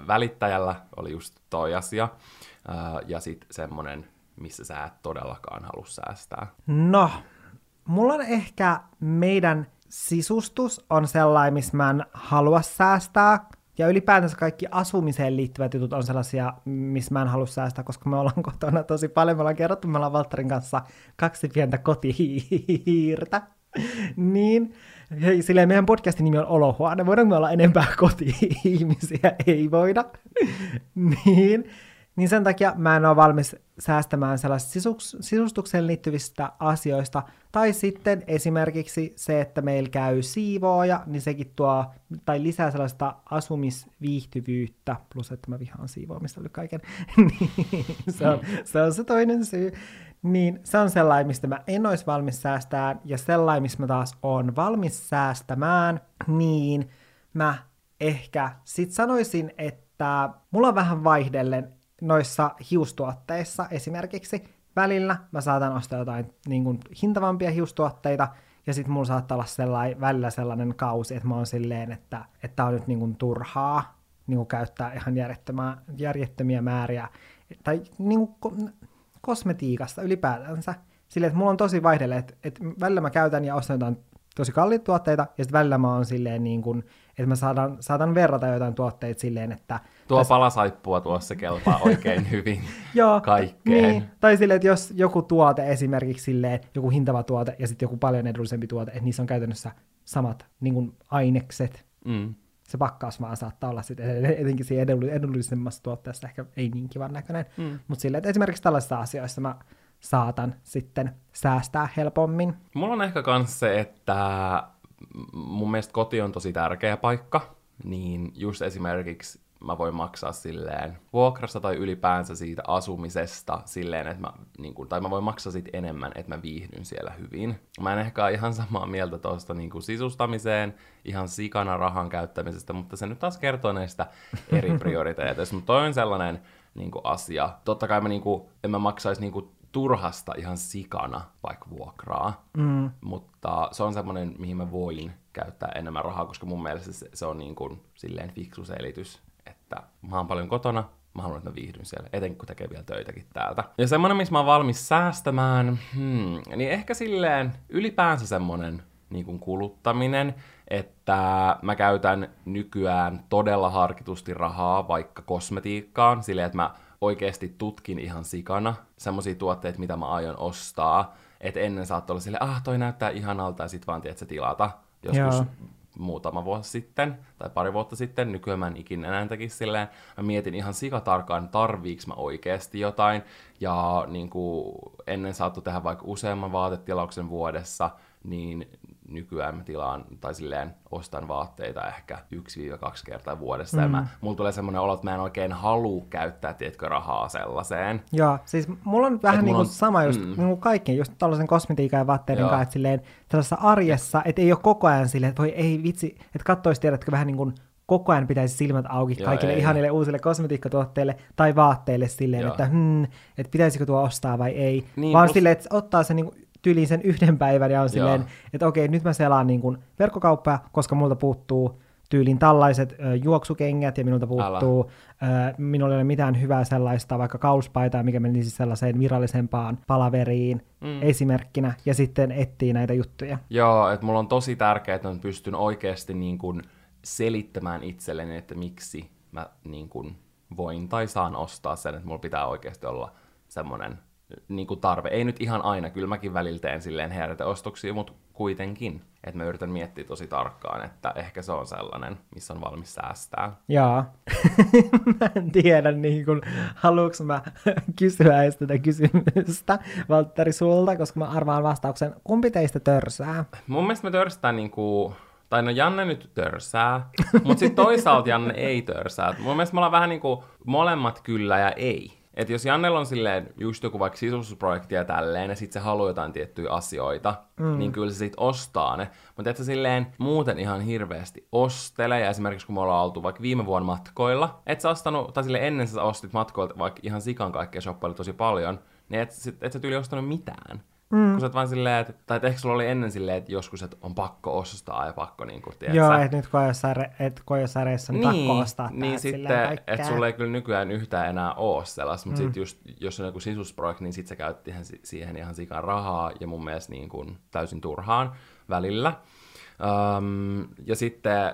välittäjällä oli just toi asia, ja sitten semmonen, missä sä et todellakaan halua säästää. No, mulla on ehkä meidän sisustus on sellainen, missä mä en halua säästää, ja ylipäätänsä kaikki asumiseen liittyvät jutut on sellaisia, missä mä en halua säästää, koska me ollaan kotona tosi paljon. Me ollaan kerrottu, me ollaan Valtterin kanssa kaksi pientä kotihiirtä. niin, silleen meidän podcastin nimi on Olohuone. Voidaanko me olla enempää koti-ihmisiä? Ei voida. niin, niin sen takia mä en ole valmis säästämään sellaisista sisustukseen liittyvistä asioista. Tai sitten esimerkiksi se, että meillä käy siivooja, niin sekin tuo, tai lisää sellaista asumisviihtyvyyttä, plus että mä vihaan siivoamista nyt kaiken. niin, se, on, se on se toinen syy. Niin se on sellainen, mistä mä en olisi valmis säästämään, ja sellainen, missä mä taas on valmis säästämään, niin mä ehkä sit sanoisin, että mulla on vähän vaihdellen noissa hiustuotteissa esimerkiksi. Välillä mä saatan ostaa jotain niin kuin, hintavampia hiustuotteita, ja sitten mulla saattaa olla sellainen, välillä sellainen kausi, että mä oon silleen, että että on nyt niin kuin, turhaa niin kuin, käyttää ihan järjettömiä määriä. Tai niin kuin, kosmetiikasta ylipäätänsä. Silleen, että mulla on tosi vaihdelle, että, että välillä mä käytän ja ostan jotain tosi kalliita tuotteita, ja sitten välillä mä oon silleen niin kuin, että mä saatan, saatan verrata jotain tuotteita silleen, että... Tuo täs... palasaippua tuossa kelpaa oikein hyvin Joo, kaikkeen. Niin. Tai silleen, että jos joku tuote esimerkiksi silleen, joku hintava tuote ja sitten joku paljon edullisempi tuote, että niissä on käytännössä samat niin kuin ainekset, mm. se pakkaus vaan saattaa olla sitten etenkin siinä edullisemmassa tuotteessa ehkä ei niin kivan näköinen. Mm. Mutta silleen, että esimerkiksi tällaisissa asioissa mä saatan sitten säästää helpommin. Mulla on ehkä myös se, että mun mielestä koti on tosi tärkeä paikka, niin just esimerkiksi mä voin maksaa silleen vuokrasta tai ylipäänsä siitä asumisesta silleen, että mä, niin kun, tai mä voin maksaa siitä enemmän, että mä viihdyn siellä hyvin. Mä en ehkä ole ihan samaa mieltä tuosta niin sisustamiseen, ihan sikana rahan käyttämisestä, mutta se nyt taas kertoo näistä eri prioriteeteista. mutta toi on sellainen niin kuin asia. Totta kai mä, niin kuin, en mä maksaisi niin kuin, turhasta ihan sikana vaikka vuokraa, mm. mutta se on semmoinen, mihin mä voin käyttää enemmän rahaa, koska mun mielestä se, se on niin kuin silleen fiksu selitys, että mä oon paljon kotona, mä haluan, että mä viihdyn siellä, etenkin kun tekee vielä töitäkin täältä. Ja semmoinen, missä mä oon valmis säästämään, hmm, niin ehkä silleen ylipäänsä semmoinen niin kuin kuluttaminen, että mä käytän nykyään todella harkitusti rahaa vaikka kosmetiikkaan, silleen, että mä oikeasti tutkin ihan sikana semmoisia tuotteita, mitä mä aion ostaa. Että ennen saattoi olla silleen, ah, toi näyttää ihanalta, ja sit vaan, tiedät, tilata joskus Joo. Muutama vuosi sitten, tai pari vuotta sitten, nykyään mä en ikinä enää tekisi silleen. Mä mietin ihan sikatarkaan, tarviiks mä oikeasti jotain, ja niin kuin, ennen saattoi tehdä vaikka useamman vaatetilauksen vuodessa, niin nykyään mä tilaan, tai silleen ostan vaatteita ehkä 1-2 kertaa vuodessa, mm. ja mä, mulla tulee semmoinen olo, että mä en oikein halua käyttää, tiedätkö, rahaa sellaiseen. Joo, siis mulla on vähän niin kuin on, sama just mm. niin kuin kaikkien, just tällaisen kosmetiikan ja vaatteiden kanssa, että silleen tällaisessa arjessa, että ei ole koko ajan silleen, että voi ei vitsi, että kattoisi, tiedätkö, vähän niin kuin koko ajan pitäisi silmät auki Joo, kaikille ei, ihanille ei. uusille kosmetiikkatuotteille tai vaatteille silleen, Joo. että hmm, että pitäisikö tuo ostaa vai ei, niin, vaan plus... silleen, että ottaa se niin kuin tyyliin sen yhden päivän ja on silleen, että okei, nyt mä selaan niin kuin verkkokauppaa, koska multa puuttuu tyylin tällaiset ö, juoksukengät ja minulta puuttuu, ö, minulla ei ole mitään hyvää sellaista, vaikka kauspaitaa, mikä menisi sellaiseen virallisempaan palaveriin mm. esimerkkinä, ja sitten etsii näitä juttuja. Joo, että mulla on tosi tärkeää, että mä pystyn oikeasti niin kuin selittämään itselleni, että miksi mä niin kuin voin tai saan ostaa sen, että mulla pitää oikeasti olla semmoinen niin kuin tarve. Ei nyt ihan aina, kyllä mäkin välillä teen silleen heräteostoksia, mutta kuitenkin. Että mä yritän miettiä tosi tarkkaan, että ehkä se on sellainen, missä on valmis säästää. Jaa. mä en tiedä, niin kun, haluanko mä kysyä edes tätä kysymystä, Valtteri, sulta, koska mä arvaan vastauksen. Kumpi teistä törsää? Mun mielestä me törstää niinku... Tai no Janne nyt törsää, mutta sitten toisaalta Janne ei törsää. Mun mielestä me ollaan vähän niinku molemmat kyllä ja ei. Että jos Jannella on silleen just joku vaikka sisustusprojekti ja tälleen, ja sit se haluaa jotain tiettyjä asioita, mm. niin kyllä se sit ostaa ne. Mutta että se silleen muuten ihan hirveästi ostele, ja esimerkiksi kun me ollaan oltu vaikka viime vuonna matkoilla, et sä ostanut, tai sille ennen sä ostit matkoilta vaikka ihan sikan kaikkea shoppailla tosi paljon, niin et, et, et sä tyyli ostanut mitään. Mm. Kun sä oot vaan silleen, että, tai että ehkä sulla oli ennen silleen, että joskus että on pakko ostaa ja pakko niin kuin, tiedät Joo, että nyt kun on jossain, re, et, kun on jossain reissa, niin, niin, pakko ostaa niin sitten, että sulla ei kyllä nykyään yhtään enää ole sellaista, mutta mm. sitten just, jos on joku sisusprojekti, niin sitten sä käyt ihan si- siihen ihan sikan rahaa ja mun mielestä niin kuin täysin turhaan välillä. Um, ja sitten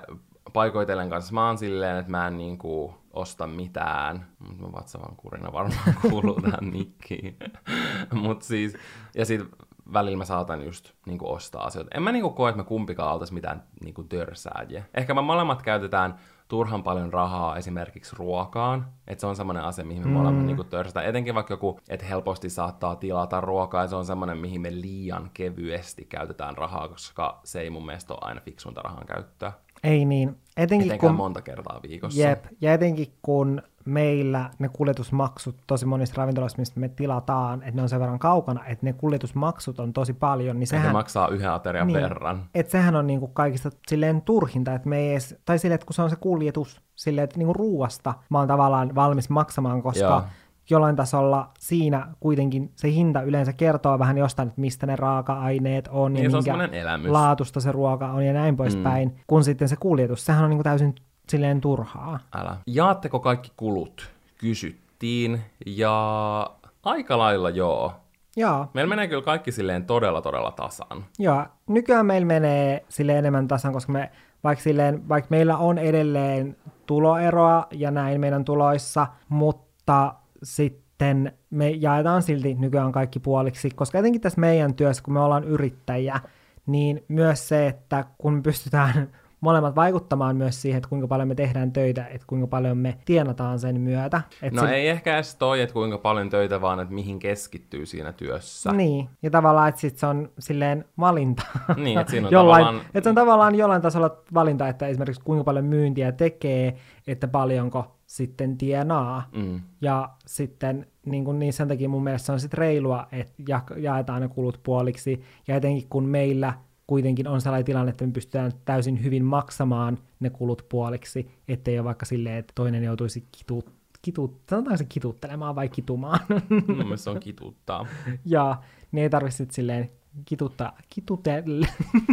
paikoitellen kanssa mä oon silleen, että mä en niin kuin osta mitään. Mut Mun vatsavan kurina varmaan kuuluu tähän mikkiin. Mut siis, ja sitten välillä mä saatan just niin kuin ostaa asioita. En mä niin kuin koe, että me kumpikaan oltais mitään niin kuin törsääjiä. Ehkä me molemmat käytetään turhan paljon rahaa esimerkiksi ruokaan. Että se on semmoinen asia, mihin me mm. molemmat niin törsätään. Etenkin vaikka joku, että helposti saattaa tilata ruokaa, ja se on semmoinen, mihin me liian kevyesti käytetään rahaa, koska se ei mun mielestä ole aina fiksuinta rahan käyttöä. Ei niin. Etenkin Etenkään kun, monta kertaa viikossa. jep, ja etenkin kun meillä ne kuljetusmaksut tosi monissa ravintoloissa, mistä me tilataan, että ne on sen verran kaukana, että ne kuljetusmaksut on tosi paljon, niin Sehän... sehän... Ne maksaa yhden aterian Niin. verran. Että sehän on niinku kaikista silleen turhinta, että me ei edes, tai silleen, että kun se on se kuljetus, silleen, että niinku ruuasta mä oon tavallaan valmis maksamaan, koska Joo. Jollain tasolla siinä kuitenkin se hinta yleensä kertoo vähän jostain, että mistä ne raaka-aineet on Niin, ja on minkä elämys. laatusta se ruoka on ja näin poispäin, mm. kun sitten se kuljetus, sehän on niinku täysin silleen turhaa. Älä. Jaatteko kaikki kulut? Kysyttiin. Ja aika lailla joo. Joo, Meillä menee kyllä kaikki silleen todella todella tasan. Joo, nykyään meillä menee sille enemmän tasan, koska me, vaikka, silleen, vaikka meillä on edelleen tuloeroa ja näin meidän tuloissa, mutta sitten me jaetaan silti nykyään kaikki puoliksi, koska etenkin tässä meidän työssä, kun me ollaan yrittäjiä, niin myös se, että kun me pystytään molemmat vaikuttamaan myös siihen, että kuinka paljon me tehdään töitä, että kuinka paljon me tienataan sen myötä. Että No se, ei ehkä edes toi, että kuinka paljon töitä, vaan että mihin keskittyy siinä työssä. Niin, ja tavallaan, että sit se on silleen valinta. Niin, että siinä on jollain, tavallaan- että se on tavallaan jollain tasolla valinta, että esimerkiksi kuinka paljon myyntiä tekee, että paljonko sitten tienaa. Mm. Ja sitten niin, kuin, niin sen takia mun mielestä se on sitten reilua, että ja, jaetaan ne kulut puoliksi. Ja etenkin kun meillä kuitenkin on sellainen tilanne, että me pystytään täysin hyvin maksamaan ne kulut puoliksi, ettei ole vaikka silleen, että toinen joutuisi kitut, kitut, sanotaanko se kituttelemaan vai kitumaan. Mun mielestä se on kituttaa. ja niin ei tarvitse silleen kituttaa, kitutelle,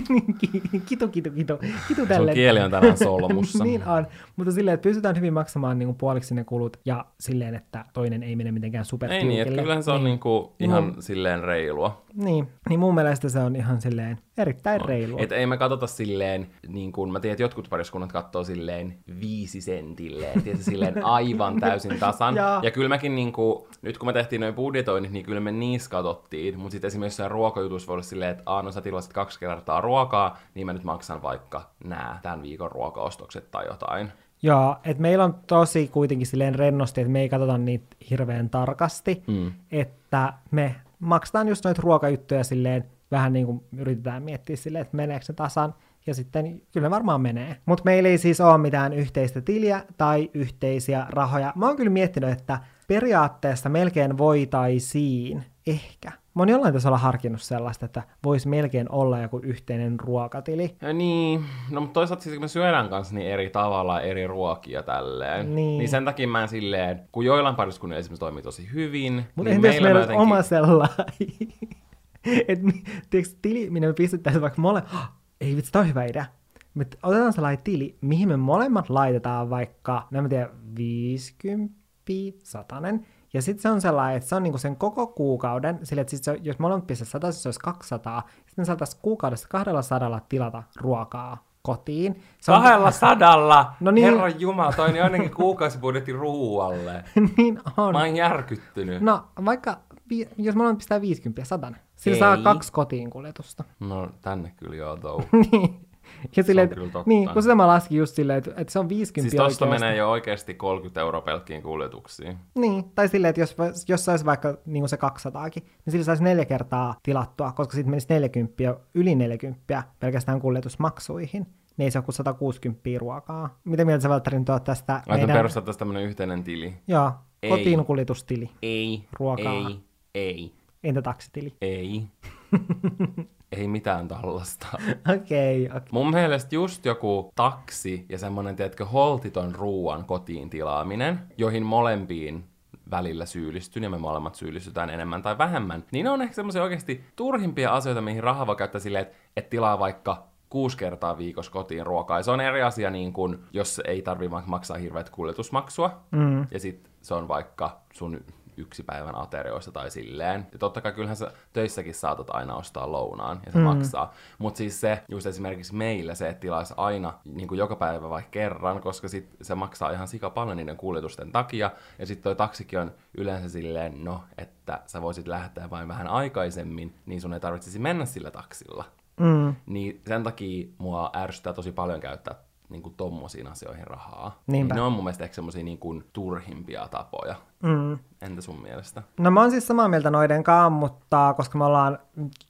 kitu, kitu, kitu, kitutelle. Sun kieli on tänään solmussa. niin on, mutta silleen, että pystytään hyvin maksamaan niin kuin puoliksi ne kulut ja silleen, että toinen ei mene mitenkään super Ei niin, että kyllähän se on niin, niinku ihan Mun- silleen reilua. niin, niin mun mielestä se on ihan silleen erittäin On. reilua. Et ei me katsota silleen, niin kuin mä tiedän, että jotkut pariskunnat katsoo silleen viisi sentilleen, tiedätkö, silleen aivan täysin tasan. Jaa. ja kyllä mäkin niin kuin, nyt kun me tehtiin noin budjetoinnit, niin kyllä me niissä katsottiin, mutta sitten esimerkiksi jossain ruokajutussa voi olla silleen, että aah, no sä tilasit kaksi kertaa ruokaa, niin mä nyt maksan vaikka nää tämän viikon ruokaostokset tai jotain. Joo, että meillä on tosi kuitenkin silleen rennosti, että me ei katsota niitä hirveän tarkasti, Mm. että me maksetaan just noita ruokajuttuja silleen, vähän niin kuin yritetään miettiä silleen, että meneekö se tasan, ja sitten kyllä ne varmaan menee. Mutta meillä ei siis ole mitään yhteistä tiliä tai yhteisiä rahoja. Mä oon kyllä miettinyt, että periaatteessa melkein voitaisiin, ehkä. Mä oon jollain tasolla harkinnut sellaista, että voisi melkein olla joku yhteinen ruokatili. Ja niin, no mutta toisaalta siis kun me syödään kanssa niin eri tavalla eri ruokia tälleen. Niin. niin sen takia mä en silleen, kun joillain pariskunnilla esimerkiksi toimii tosi hyvin. Mutta niin entä jos meillä mä olisi oma sellainen? että tiedätkö, tili, minne me pistettäisiin vaikka mole... Ei vitsi, on hyvä idea. Me otetaan sellainen tili, mihin me molemmat laitetaan vaikka, no mä tiedä, 50, satanen. Ja sitten se on sellainen, että se on niinku sen koko kuukauden, sillä että sit se, jos molemmat pistäisi 100, se olisi 200. Sitten me saataisiin kuukaudessa 200 tilata ruokaa kotiin. Se on- Kahdella sadalla! No niin. Herran Jumala, toi on ainakin kuukausibudjetti ruualle. niin on. Mä oon järkyttynyt. No vaikka vi- jos mä pistää 50 satan. Sillä Ei. saa kaksi kotiin kuljetusta. No tänne kyllä joo, niin. Ja silleen, kyllä totta. niin, kun sitä mä laskin just silleen, että, että se on 50 Siis tosta oikeasti. menee jo oikeasti 30 euroa pelkkiin kuljetuksiin. Niin, tai silleen, että jos, jos saisi vaikka niin kuin se 200 niin sillä saisi neljä kertaa tilattua, koska sitten menisi 40, yli 40 pelkästään kuljetusmaksuihin. Niin ei se ole kuin 160 ruokaa. Mitä mieltä sä Valtteri nyt oot tästä Laitan meidän... perustettaisiin tämmönen yhteinen tili. Joo, Ei. kotiin kuljetustili, Ei, Ruokaa. ei, ei, entä taksitili? ei. ei mitään tällaista. Okei, okay, okay. Mun mielestä just joku taksi ja semmonen, tiedätkö, holtiton ruuan kotiin tilaaminen, joihin molempiin välillä syyllistyn ja me molemmat syyllistytään enemmän tai vähemmän, niin ne on ehkä semmoisia oikeasti turhimpia asioita, mihin rahaa voi käyttää silleen, että et tilaa vaikka kuusi kertaa viikossa kotiin ruokaa. Ja se on eri asia, niin kun, jos ei tarvi maksaa hirveät kuljetusmaksua, mm. ja sitten se on vaikka sun yksi päivän aterioista tai silleen. Ja totta kai kyllähän sä töissäkin saatat aina ostaa lounaan ja se mm. maksaa. Mutta siis se, just esimerkiksi meillä se, että tilaisi aina niin kuin joka päivä vaikka kerran, koska sit se maksaa ihan sika paljon niiden kuljetusten takia. Ja sitten toi taksikin on yleensä silleen, no, että sä voisit lähteä vain vähän aikaisemmin, niin sun ei tarvitsisi mennä sillä taksilla. Mm, Niin sen takia mua ärsyttää tosi paljon käyttää niin kuin tommosiin asioihin rahaa. Niinpä. Ne on mun mielestä ehkä semmosia niin kuin turhimpia tapoja. mm. Entä sun mielestä? No mä oon siis samaa mieltä noiden kanssa, mutta koska me ollaan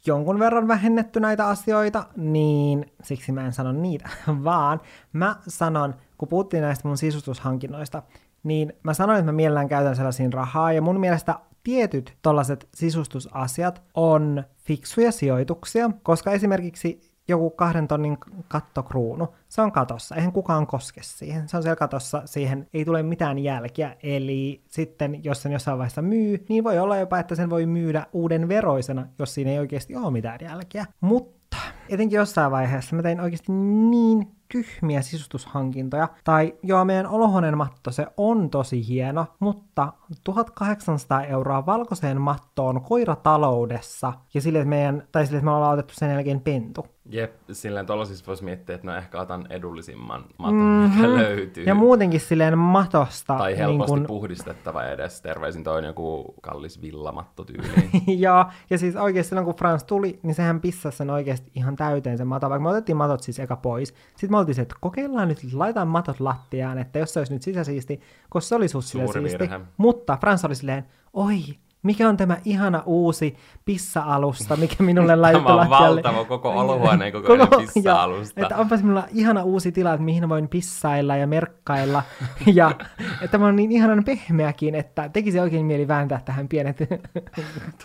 jonkun verran vähennetty näitä asioita, niin siksi mä en sano niitä, vaan mä sanon, kun puhuttiin näistä mun sisustushankinnoista, niin mä sanoin, että mä mielellään käytän sellaisiin rahaa, ja mun mielestä tietyt tollaset sisustusasiat on fiksuja sijoituksia, koska esimerkiksi joku kahden tonnin kattokruunu, se on katossa, eihän kukaan koske siihen, se on siellä katossa, siihen ei tule mitään jälkiä, eli sitten jos sen jossain vaiheessa myy, niin voi olla jopa, että sen voi myydä uuden veroisena, jos siinä ei oikeasti ole mitään jälkiä. Mutta etenkin jossain vaiheessa mä tein oikeasti niin tyhmiä sisustushankintoja. Tai joo, meidän olohuoneen matto, se on tosi hieno, mutta 1800 euroa valkoiseen mattoon koirataloudessa ja sille, että meidän, tai sille, että me ollaan otettu sen jälkeen pentu. Jep, silleen tollasissa voisi miettiä, että no ehkä otan edullisimman maton, mm-hmm. mikä löytyy. Ja muutenkin silleen matosta. tai helposti niin kun, puhdistettava edes. Terveisin toi on joku kallis villamatto tyyliin. Joo, ja siis oikeasti silloin kun Frans tuli, niin sehän pissasi sen oikeasti ihan täyteen sen maton, vaikka me otettiin matot siis eka pois. Sitten me oltiin se, että kokeillaan nyt, laitetaan matot lattiaan, että jos se olisi nyt sisäsiisti, koska se oli Suuri siisti. virhe. Mutta Frans oli silleen, oi, mikä on tämä ihana uusi pissa-alusta, mikä minulle laitettu Tämä on lattialle. valtava koko olohuoneen kokoinen Koko- pissa-alusta. Että onpas minulla ihana uusi tila, että mihin voin pissailla ja merkkailla. ja että tämä on niin ihanan pehmeäkin, että tekisi oikein mieli vääntää tähän pienet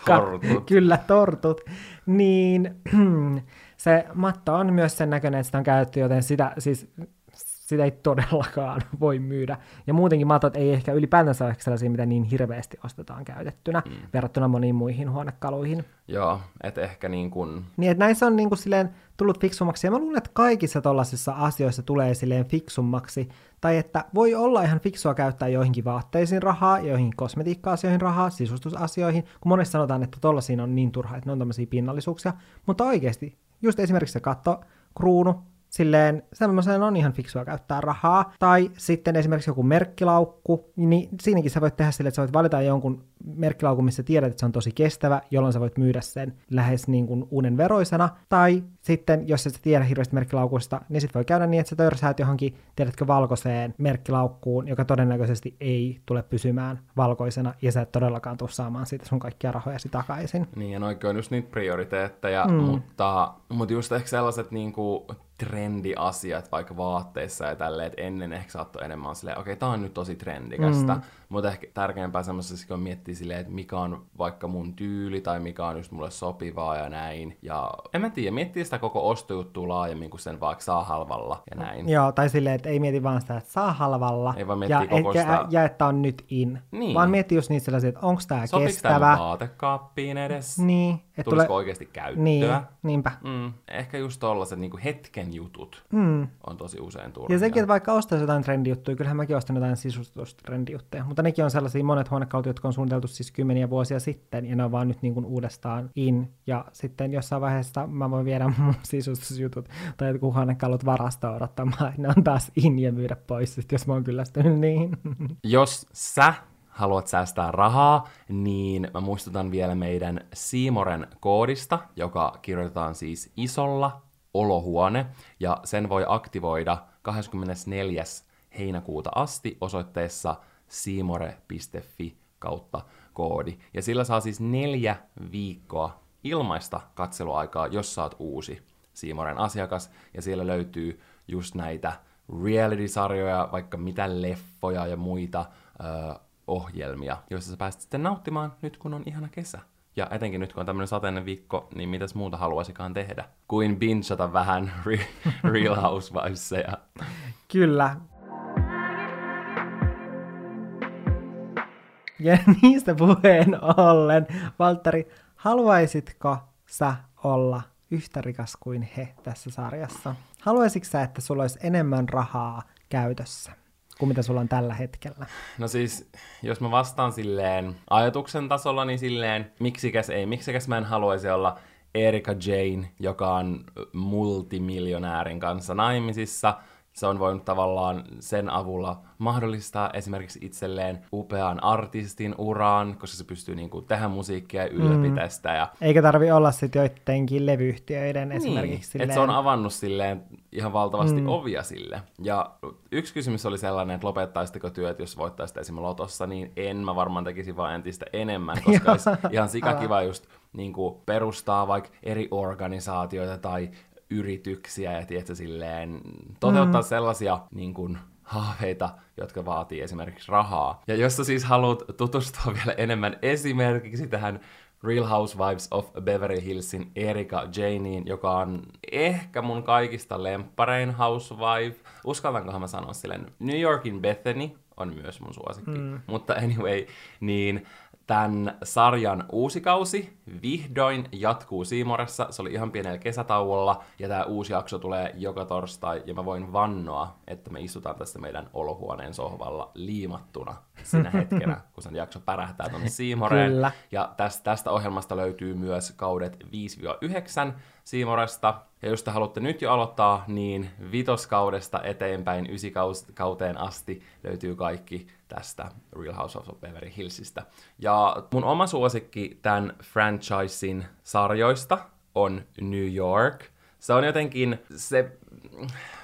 Tortut. Kyllä, tortut. Niin se matto on myös sen näköinen, että sitä on käytetty, joten sitä, siis, sitä ei todellakaan voi myydä. Ja muutenkin matot ei ehkä ylipäätänsä ole sellaisia, mitä niin hirveästi ostetaan käytettynä mm. verrattuna moniin muihin huonekaluihin. Joo, että ehkä niin kuin... Niin, että näissä on niin kuin silleen tullut fiksummaksi, ja mä luulen, että kaikissa tollaisissa asioissa tulee silleen fiksummaksi, tai että voi olla ihan fiksua käyttää joihinkin vaatteisiin rahaa, joihinkin kosmetiikka-asioihin rahaa, sisustusasioihin, kun monesti sanotaan, että tollaisiin on niin turha, että ne on tämmöisiä pinnallisuuksia, mutta oikeasti, just esimerkiksi se katto, kruunu, silleen semmoiseen on ihan fiksua käyttää rahaa. Tai sitten esimerkiksi joku merkkilaukku, niin siinäkin sä voit tehdä silleen, että sä voit valita jonkun merkkilaukun, missä tiedät, että se on tosi kestävä, jolloin sä voit myydä sen lähes niin kuin uuden veroisena. Tai sitten, jos et tiedä hirveästi merkkilaukusta, niin sit voi käydä niin, että sä törsäät johonkin, tiedätkö, valkoiseen merkkilaukkuun, joka todennäköisesti ei tule pysymään valkoisena, ja sä et todellakaan tule saamaan siitä sun kaikkia rahojasi takaisin. Niin, ja noikin on just niitä prioriteetteja, mm. mutta, mutta just ehkä sellaiset niinku trendiasiat vaikka vaatteissa ja tälleen, että ennen ehkä saattoi enemmän silleen, okei, okay, tää on nyt tosi trendikästä, mm. Mutta ehkä tärkeämpää semmoisessa, kun miettii silleen, että mikä on vaikka mun tyyli tai mikä on just mulle sopivaa ja näin. Ja en mä tiedä, miettii sitä koko ostojuttua laajemmin kuin sen vaikka saa halvalla ja näin. Joo, tai silleen, että ei mieti vaan sitä, että saa halvalla, Ei vaan ja, koko ja, sitä- ja, että on nyt in, Niin. vaan mieti just niitä sellaisia, että onko tämä kestävä, mun vaatekaappiin edes? niin, että Tulisiko oikeasti käyttöä? niin, niinpä. Mm, ehkä just tollaset niinku hetken jutut Mm. on tosi usein turhia. Ja sekin, että vaikka ostaisi jotain trendijuttuja, kyllähän mäkin ostan jotain sisustustrendijuttuja, mutta nekin on sellaisia monet huonekalut, jotka on suunniteltu siis kymmeniä vuosia sitten, ja ne on vaan nyt niin kuin uudestaan in, ja sitten jossain vaiheessa mä voin viedä mun sisustusjutut tai jotkut huonekalut varastoon odottamaan, ne on taas in ja myydä pois, sit jos mä oon kyllästynyt niihin. Jos sä haluat säästää rahaa, niin mä muistutan vielä meidän Siimoren koodista, joka kirjoitetaan siis isolla olohuone, ja sen voi aktivoida 24. heinäkuuta asti osoitteessa siimore.fi kautta koodi. Ja sillä saa siis neljä viikkoa ilmaista katseluaikaa, jos saat uusi Siimoren asiakas, ja siellä löytyy just näitä reality-sarjoja, vaikka mitä leffoja ja muita ö, ohjelmia, joissa sä pääset sitten nauttimaan nyt, kun on ihana kesä. Ja etenkin nyt, kun on tämmöinen sateinen viikko, niin mitäs muuta haluaisikaan tehdä kuin binchata vähän Re- Real Housewivesia. Kyllä. Ja niistä puheen ollen, Valtteri, haluaisitko sä olla yhtä rikas kuin he tässä sarjassa? Haluaisitko sä, että sulla olisi enemmän rahaa käytössä kuin mitä sulla on tällä hetkellä? No siis, jos mä vastaan silleen ajatuksen tasolla, niin silleen, miksikäs ei, miksikäs mä en haluaisi olla Erika Jane, joka on multimiljonäärin kanssa naimisissa, se on voinut tavallaan sen avulla mahdollistaa esimerkiksi itselleen upean artistin uraan, koska se pystyy niin kuin tehdä musiikkia ja ylläpitää sitä. Ja... Eikä tarvi olla sitten joidenkin levyyhtiöiden niin, esimerkiksi. Silleen... se on avannut silleen ihan valtavasti mm. ovia sille. Ja yksi kysymys oli sellainen, että lopettaisitteko työt, jos voittaisitte esimerkiksi lotossa, niin en mä varmaan tekisi vaan entistä enemmän, koska olisi ihan sikakiva just niin kuin perustaa vaikka eri organisaatioita tai yrityksiä ja tiedätkö, silleen, toteuttaa mm. sellaisia niin kuin, haaveita, jotka vaatii esimerkiksi rahaa. Ja jos sä siis haluat tutustua vielä enemmän esimerkiksi tähän Real Housewives of Beverly Hillsin Erika Janeen, joka on ehkä mun kaikista lempparein housewife. Uskaltankohan mä sanoa silleen, New Yorkin Bethany on myös mun suosikki. Mm. Mutta anyway, niin Tämän sarjan uusi kausi vihdoin jatkuu Siimoressa. Se oli ihan pienellä kesätauolla ja tämä uusi jakso tulee joka torstai ja mä voin vannoa, että me istutaan tässä meidän olohuoneen sohvalla liimattuna sinä hetkenä, kun sen jakso pärähtää tuonne Siimoreen. Kyllä. Ja tästä, tästä ohjelmasta löytyy myös kaudet 5-9 Siimoresta. Ja jos te haluatte nyt jo aloittaa, niin vitoskaudesta eteenpäin ysikauteen asti löytyy kaikki tästä Real House of Beverly Hillsistä. Ja mun oma suosikki tämän franchisein sarjoista on New York. Se on jotenkin, se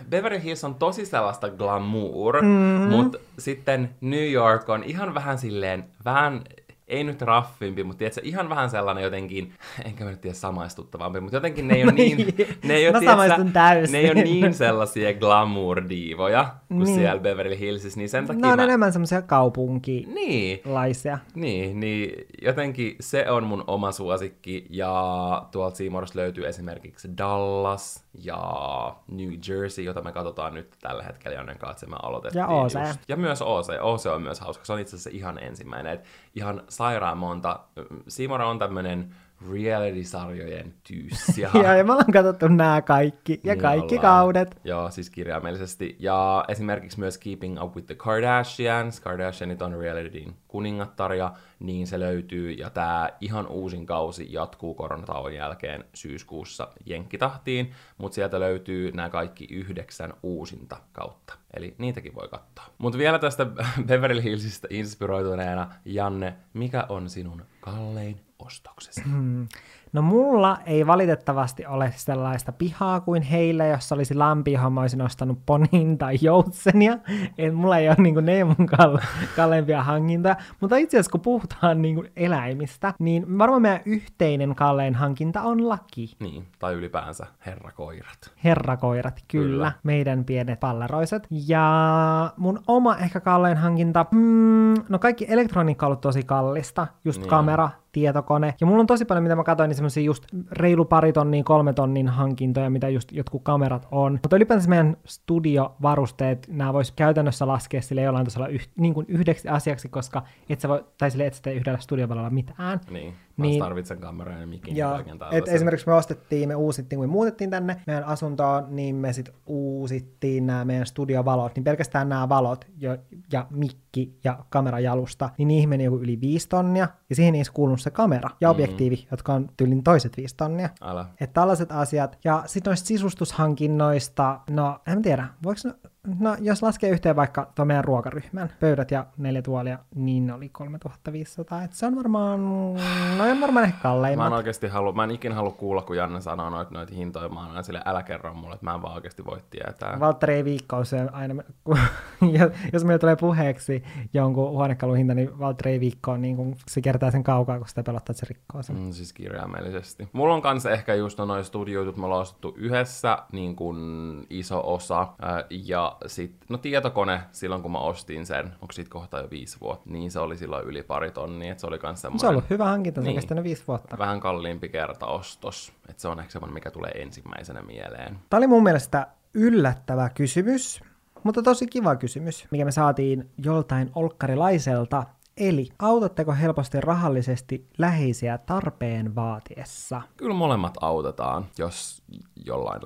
Beverly Hills on tosi sellaista glamour, mm-hmm. mutta sitten New York on ihan vähän silleen, vähän ei nyt raffimpi, mutta tiedätkö, ihan vähän sellainen jotenkin, enkä mä nyt tiedä samaistuttavampi, mutta jotenkin ne ei ole niin, ne ei ole, tiedätkö, täysin. ne ei ole niin sellaisia glamour-diivoja kuin niin. siellä Beverly Hillsissä, niin sen takia Ne on mä... enemmän semmoisia kaupunkilaisia. Niin. niin, niin jotenkin se on mun oma suosikki, ja tuolta Seamoresta löytyy esimerkiksi Dallas ja New Jersey, jota me katsotaan nyt tällä hetkellä, ennen kuin me aloitettiin. Ja OC. Just. Ja myös OC. OC on myös hauska, se on itse asiassa ihan ensimmäinen, että ihan sairaan monta. Simora on tämmönen reality-sarjojen tyyssiä. ja, ja me ollaan katsottu nämä kaikki, ja niin kaikki ollaan. kaudet. Joo, siis kirjaimellisesti. Ja esimerkiksi myös Keeping Up with the Kardashians. Kardashianit on realityin kuningattaria, niin se löytyy. Ja tämä ihan uusin kausi jatkuu koronatauon jälkeen syyskuussa jenkkitahtiin, mutta sieltä löytyy nämä kaikki yhdeksän uusinta kautta. Eli niitäkin voi katsoa. Mutta vielä tästä Beverly Hillsistä inspiroituneena, Janne, mikä on sinun kallein ostoksesi? Hmm. No mulla ei valitettavasti ole sellaista pihaa kuin heillä, jos olisi lampi, johon mä olisin ostanut ponin tai joutsenia. Et mulla ei ole niin kuin, ne mun kalle- kalleimpia hankintoja. Mutta itse asiassa kun puhutaan niin kuin eläimistä, niin varmaan meidän yhteinen kallein hankinta on laki. Niin, tai ylipäänsä herrakoirat. Herrakoirat, kyllä. kyllä. Meidän pienet palleroiset. Ja mun oma ehkä kallein hankinta, mm, no kaikki elektroniikka on ollut tosi kallista. Just niin. kamera, tietokone. Ja mulla on tosi paljon, mitä mä katsoin, niin semmoisia just reilu pari tonnin, kolme tonnin hankintoja, mitä just jotkut kamerat on. Mutta ylipäänsä meidän studiovarusteet, nämä vois käytännössä laskea sille jollain tasolla yh, niin kuin yhdeksi asiaksi, koska et sä voi, tai sille et sä tee yhdellä studiovalolla mitään. Niin. Niin, tarvitsen kameran ja mikin ja, et esimerkiksi me ostettiin, me uusittiin, kun me muutettiin tänne meidän asuntoon, niin me sitten uusittiin nämä meidän studiovalot, niin pelkästään nämä valot jo, ja mikki ja kamerajalusta, niin niihin meni joku yli viisi tonnia, ja siihen ei kuulunut se kamera ja mm-hmm. objektiivi, mm. jotka on tyylin toiset viisi tonnia. Että tällaiset asiat. Ja sitten noista sisustushankinnoista, no en tiedä, voiko no jos laskee yhteen vaikka tuon meidän ruokaryhmän, pöydät ja neljä tuolia, niin oli 3500. Et se on varmaan, no on varmaan ehkä Mä kalleimmat. en oikeasti halua, mä en ikinä halua kuulla, kun Janne sanoo noita, noita hintoja. Mä aina sille, älä kerro mulle, että mä en vaan oikeasti voi tietää. Valtteri ei viikkoa se aina, kun, jos meillä tulee puheeksi jonkun huonekalun hinta, niin Valtteri ei viikkoa, niin kun se kertaa sen kaukaa, kun sitä pelottaa, että se rikkoo sen. Mm, siis kirjaimellisesti. Mulla on kanssa ehkä just no noin studioitut, me ollaan yhdessä niin kuin iso osa. Ja sit, no tietokone silloin kun mä ostin sen, onko siitä kohta jo viisi vuotta, niin se oli silloin yli pari tonnia, että se oli kans Se on semmoinen ollut hyvä hankinta, se Niin. kestänyt viisi vuotta. vähän kalliimpi kertaostos. Että se on ehkä semmoinen, mikä tulee ensimmäisenä mieleen. Tämä oli mun mielestä yllättävä kysymys, mutta tosi kiva kysymys, mikä me saatiin joltain olkkarilaiselta. Eli autatteko helposti rahallisesti läheisiä tarpeen vaatiessa? Kyllä molemmat autetaan, jos jollain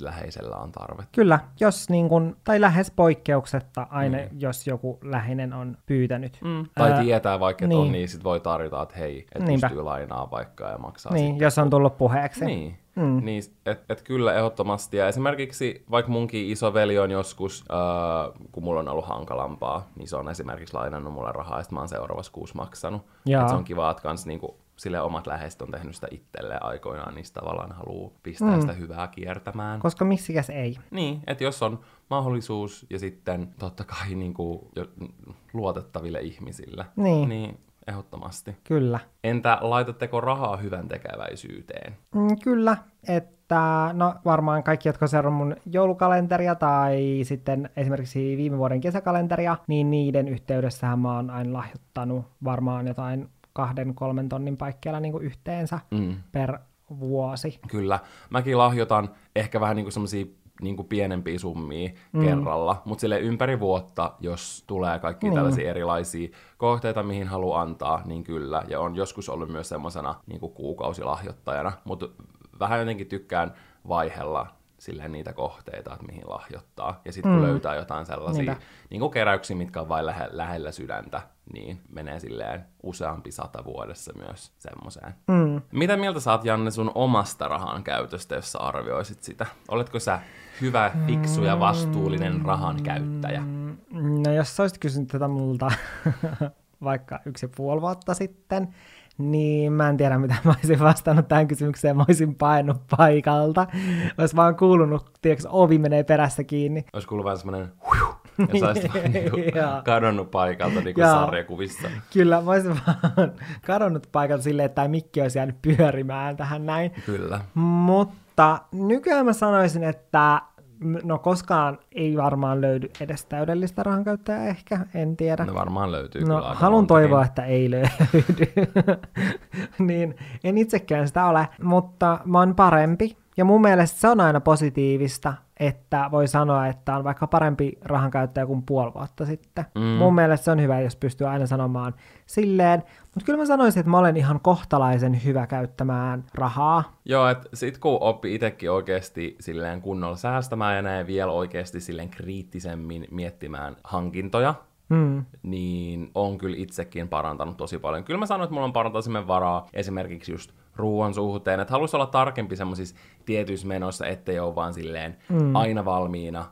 läheisellä on tarve. Kyllä, jos niin kun, tai lähes poikkeuksetta aina, mm. jos joku läheinen on pyytänyt. Mm. Tai Ää, tietää vaikka, että niin. on, niin sit voi tarjota, että hei, että pystyy lainaa vaikka ja maksaa Niin, sitten. jos on tullut puheeksi. Niin. Mm. Niin, että et kyllä ehdottomasti. Ja esimerkiksi vaikka munkin isoveli on joskus, äh, kun mulla on ollut hankalampaa, niin se on esimerkiksi lainannut mulle rahaa, ja sit mä oon seuraavassa kuussa maksanut. Et se on kiva, että kans niinku, sille omat läheiset on tehnyt sitä itselleen aikoinaan, niin tavallaan haluaa pistää mm. sitä hyvää kiertämään. Koska miksikäs ei. Niin, että jos on mahdollisuus ja sitten totta kai niin kuin, jo, luotettaville ihmisille, Niin. niin ehdottomasti. Kyllä. Entä laitatteko rahaa hyvän tekeväisyyteen? Mm, kyllä, että no varmaan kaikki, jotka seuraavat mun joulukalenteria tai sitten esimerkiksi viime vuoden kesäkalenteria, niin niiden yhteydessähän mä oon aina lahjoittanut varmaan jotain kahden, kolmen tonnin paikkeilla niin kuin yhteensä Mm. per vuosi. Kyllä. Mäkin lahjoitan ehkä vähän niin kuin semmosia niin kuin pienempiä summia mm. kerralla, mutta sille ympäri vuotta, jos tulee kaikki Niin. tällaisia erilaisia kohteita, mihin haluaa antaa, niin kyllä. Ja on joskus ollut myös semmoisena niin kuin kuukausilahjoittajana, mutta vähän jotenkin tykkään vaihella silleen niitä kohteita, että mihin lahjoittaa. Ja sitten kun Mm. löytää jotain sellaisia Niinpä. niin kuin keräyksiä, mitkä on vain lähe, lähellä sydäntä, niin menee silleen useampi sata vuodessa myös semmoiseen. Mm. Mitä mieltä saat, Janne, sun omasta rahan käytöstä, jos sä arvioisit sitä? Oletko sä hyvä, fiksu ja vastuullinen rahan käyttäjä? Mm, No jos sä olisit kysynyt tätä multa vaikka yksi ja puoli vuotta sitten, niin mä en tiedä, mitä mä olisin vastannut tähän kysymykseen. Mä olisin painut paikalta. Olisi vaan kuulunut, tiedätkö, ovi menee perässä kiinni. Olisi kuullut vähän semmoinen ja sä olisit vaan niinku Joo. kadonnut paikalta niin kuin sarjakuvissa. Kyllä, mä olisin vaan kadonnut paikalta silleen, että tämä mikki olisi jäänyt pyörimään tähän näin. Kyllä. Mutta nykyään mä sanoisin, että no koskaan ei varmaan löydy edes täydellistä rahankäyttäjää ehkä, en tiedä. Ne varmaan löytyy No, kyllä haluan toivoa, että ei löydy. niin, en itsekään sitä ole, mutta mä oon parempi. Ja mun mielestä se on aina positiivista, että voi sanoa, että on vaikka parempi rahankäyttäjä kuin puoli vuotta sitten. Mm. Mun mielestä se on hyvä, jos pystyy aina sanomaan silleen. Mutta kyllä mä sanoisin, että mä olen ihan kohtalaisen hyvä käyttämään rahaa. Joo, että sit kun oppi itsekin oikeasti silleen kunnolla säästämään ja näin vielä oikeasti silleen kriittisemmin miettimään hankintoja, Mm. niin on kyllä itsekin parantanut tosi paljon. Kyllä mä sanoin, että mulla on parantaisemmin varaa esimerkiksi just ruoan suhteen, että haluaisi olla tarkempi semmoisissa tietyissä menoissa, ettei ole vaan silleen mm. aina valmiina,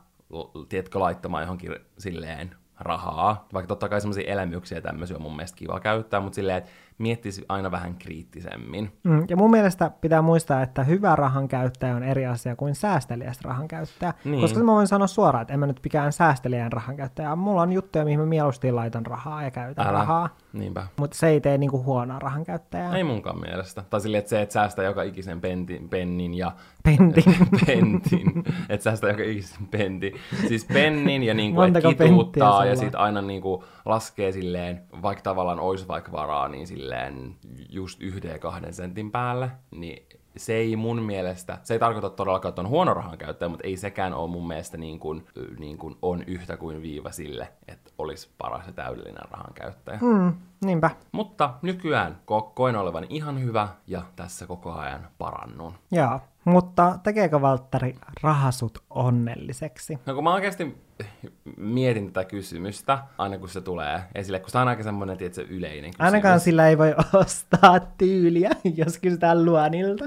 tiedätkö, laittamaan johonkin silleen rahaa. Vaikka totta kai semmoisia elämyksiä tämmöisiä on mun mielestä kiva käyttää, mutta silleen, että miettisi aina vähän kriittisemmin. Mm, ja mun mielestä pitää muistaa, että hyvä rahan käyttäjä on eri asia kuin säästeliäs rahan käyttäjä. Niin. Koska mä voin sanoa suoraan, että en mä nyt mikään säästeliään rahan käyttäjä. Mulla on juttuja, mihin mä mieluusti laitan rahaa ja käytän Älä. rahaa. Niinpä. Mutta se ei tee niinku huonoa rahan käyttäjää. Ei munkaan mielestä. Tai silleen, että se, että säästää joka ikisen pentin, pennin ja Pentin. pentin. että säästää joka ikisen pentin. Siis pennin ja niinku, et kituuttaa ja sitten aina niinku laskee silleen, vaikka tavallaan olisi vaikka varaa, niin silleen just yhden ja kahden sentin päälle, niin se ei mun mielestä, se ei tarkoita todellakaan, että on huono rahan käyttäjä, mutta ei sekään ole mun mielestä niin kuin, niin kuin on yhtä kuin viiva sille, että olisi paras ja täydellinen rahan käyttäjä. Mm, niinpä. Mutta nykyään ko- koen olevan ihan hyvä ja tässä koko ajan parannun. Joo. Mutta tekeekö Valtteri rahasut onnelliseksi? No kun mä oikeasti mietin tätä kysymystä, aina kun se tulee esille, kun se on aika semmoinen, tietysti yleinen kysymys. Ainakaan sillä ei voi ostaa tyyliä, jos kysytään luonilta.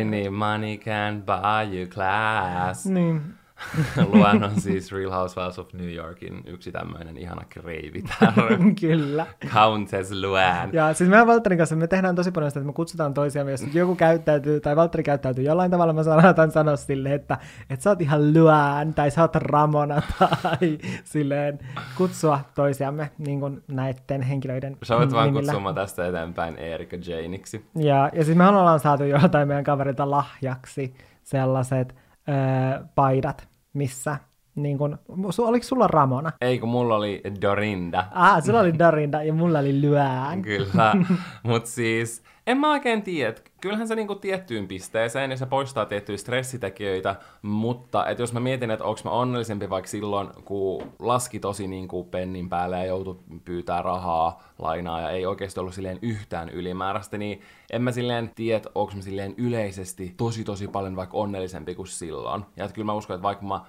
I need money can buy you class. Niin. Luan on siis Real Housewives of New Yorkin yksi tämmöinen ihana kreivitar. Kyllä. Countess Luan. Ja siis mehän Valtterin kanssa me tehdään tosi paljon sitä, että me kutsutaan toisiamme, jos joku käyttäytyy, tai Valtteri käyttäytyy jollain tavalla, mä saatan sanoa silleen, että, että sä oot ihan Luan, tai sä oot Ramona, tai silleen kutsua toisiamme niin kuin näiden henkilöiden Sä voit vaan kutsua tästä eteenpäin Erika Janeiksi. Ja, ja siis me ollaan saatu joltain meidän kaverilta lahjaksi sellaiset öö, paidat, missä niin kun, oliko sulla Ramona? Ei, kun mulla oli Dorinda. Ah, sulla oli Dorinda ja mulla oli Lyään. Kyllä, mutta siis en mä oikein tiedä. Kyllähän se niinku tiettyyn pisteeseen ja se poistaa tiettyjä stressitekijöitä, mutta et jos mä mietin, että onko mä onnellisempi vaikka silloin, kun laski tosi niinku pennin päälle ja joutui pyytää rahaa, lainaa ja ei oikeasti ollut silleen yhtään ylimääräistä, niin en mä silleen tiedä, onko mä silleen yleisesti tosi tosi paljon vaikka onnellisempi kuin silloin. Ja kyllä mä uskon, että vaikka mä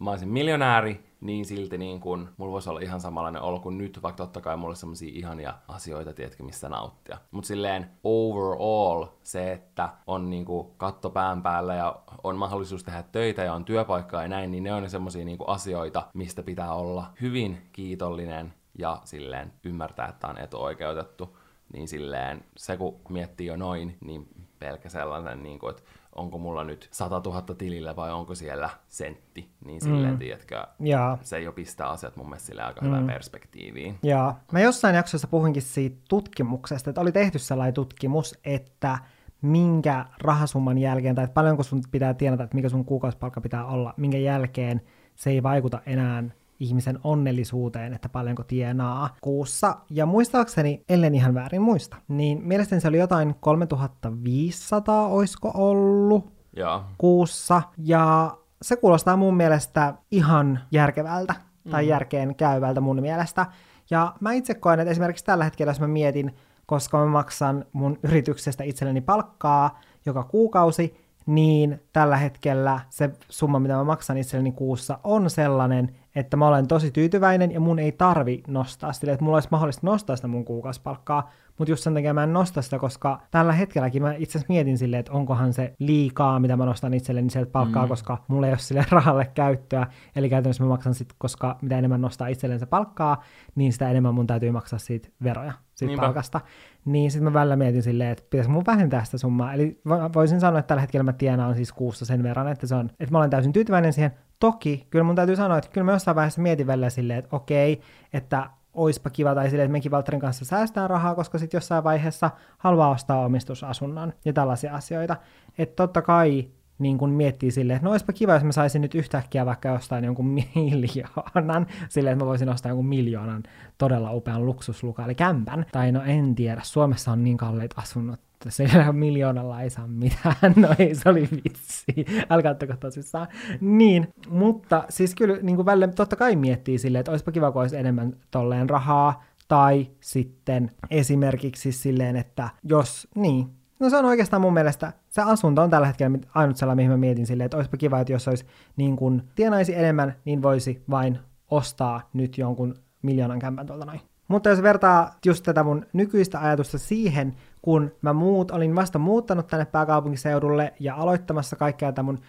mä olisin miljonääri, niin silti niin kun, mulla voisi olla ihan samanlainen olo kuin nyt, vaikka totta kai mulla olisi ihania asioita, tiedätkö, mistä nauttia. Mutta silleen overall se, että on niin kuin katto pään päällä ja on mahdollisuus tehdä töitä ja on työpaikkaa ja näin, niin ne on semmoisia niin asioita, mistä pitää olla hyvin kiitollinen ja silleen ymmärtää, että on etuoikeutettu. Niin silleen se, kun miettii jo noin, niin pelkä sellainen, niin kuin, että onko mulla nyt 100 000 tilillä vai onko siellä sentti, niin silleen, mm. tiedätkö, Jaa. se jo pistää asiat mun mielestä sille aika mm. hyvään perspektiiviin. Joo. Mä jossain jaksossa puhuinkin siitä tutkimuksesta, että oli tehty sellainen tutkimus, että minkä rahasumman jälkeen, tai että paljonko sun pitää tienata, että mikä sun kuukausipalkka pitää olla, minkä jälkeen se ei vaikuta enää ihmisen onnellisuuteen, että paljonko tienaa kuussa. Ja muistaakseni, ellen ihan väärin muista, niin mielestäni se oli jotain 3500, oisko ollut Joo. kuussa. Ja se kuulostaa mun mielestä ihan järkevältä, tai järkeen käyvältä mun mielestä. Ja mä itse koen, että esimerkiksi tällä hetkellä, jos mä mietin, koska mä maksan mun yrityksestä itselleni palkkaa joka kuukausi, niin tällä hetkellä se summa, mitä mä maksan itselleni kuussa, on sellainen, että mä olen tosi tyytyväinen ja mun ei tarvi nostaa sille, että mulla olisi mahdollista nostaa sitä mun kuukausipalkkaa, mutta just sen takia mä en nosta sitä, koska tällä hetkelläkin mä itse asiassa mietin silleen, että onkohan se liikaa, mitä mä nostan itselleni sieltä palkkaa, mm. koska mulla ei ole sille rahalle käyttöä, eli käytännössä mä maksan sitten, koska mitä enemmän nostaa itsellensä palkkaa, niin sitä enemmän mun täytyy maksaa siitä veroja, siitä Niinpä. palkasta. Niin sitten mä välillä mietin silleen, että pitäisi mun vähentää sitä summaa. Eli vo- voisin sanoa, että tällä hetkellä mä tienaan siis kuussa sen verran, että se on, että mä olen täysin tyytyväinen siihen. Toki, kyllä mun täytyy sanoa, että kyllä mä jossain vaiheessa mietin välillä silleen, että okei, että oispa kiva, tai silleen, että mekin Valtterin kanssa säästää rahaa, koska sitten jossain vaiheessa haluaa ostaa omistusasunnon ja tällaisia asioita. Että totta kai niin kun miettii silleen, että no olisipa kiva, jos mä saisin nyt yhtäkkiä vaikka jostain jonkun miljoonan, silleen, että mä voisin ostaa jonkun miljoonan todella upean luksusluka, eli kämpän. Tai no en tiedä, Suomessa on niin kalliit asunnot, sillä miljoonalla ei saa mitään. No ei, se oli vitsi. Älkää ottako tosissaan. Niin, mutta siis kyllä niin kuin välillä totta kai miettii silleen, että olisipa kiva, kun olisi enemmän tolleen rahaa, tai sitten esimerkiksi silleen, että jos, niin, No se on oikeastaan mun mielestä, se asunto on tällä hetkellä ainut sellainen, mihin mä mietin silleen, että olisipa kiva, että jos olisi niin kuin tienaisi enemmän, niin voisi vain ostaa nyt jonkun miljoonan kämpän tuolta noin. Mutta jos vertaa just tätä mun nykyistä ajatusta siihen, kun mä muut, olin vasta muuttanut tänne pääkaupunkiseudulle ja aloittamassa kaikkea tätä mun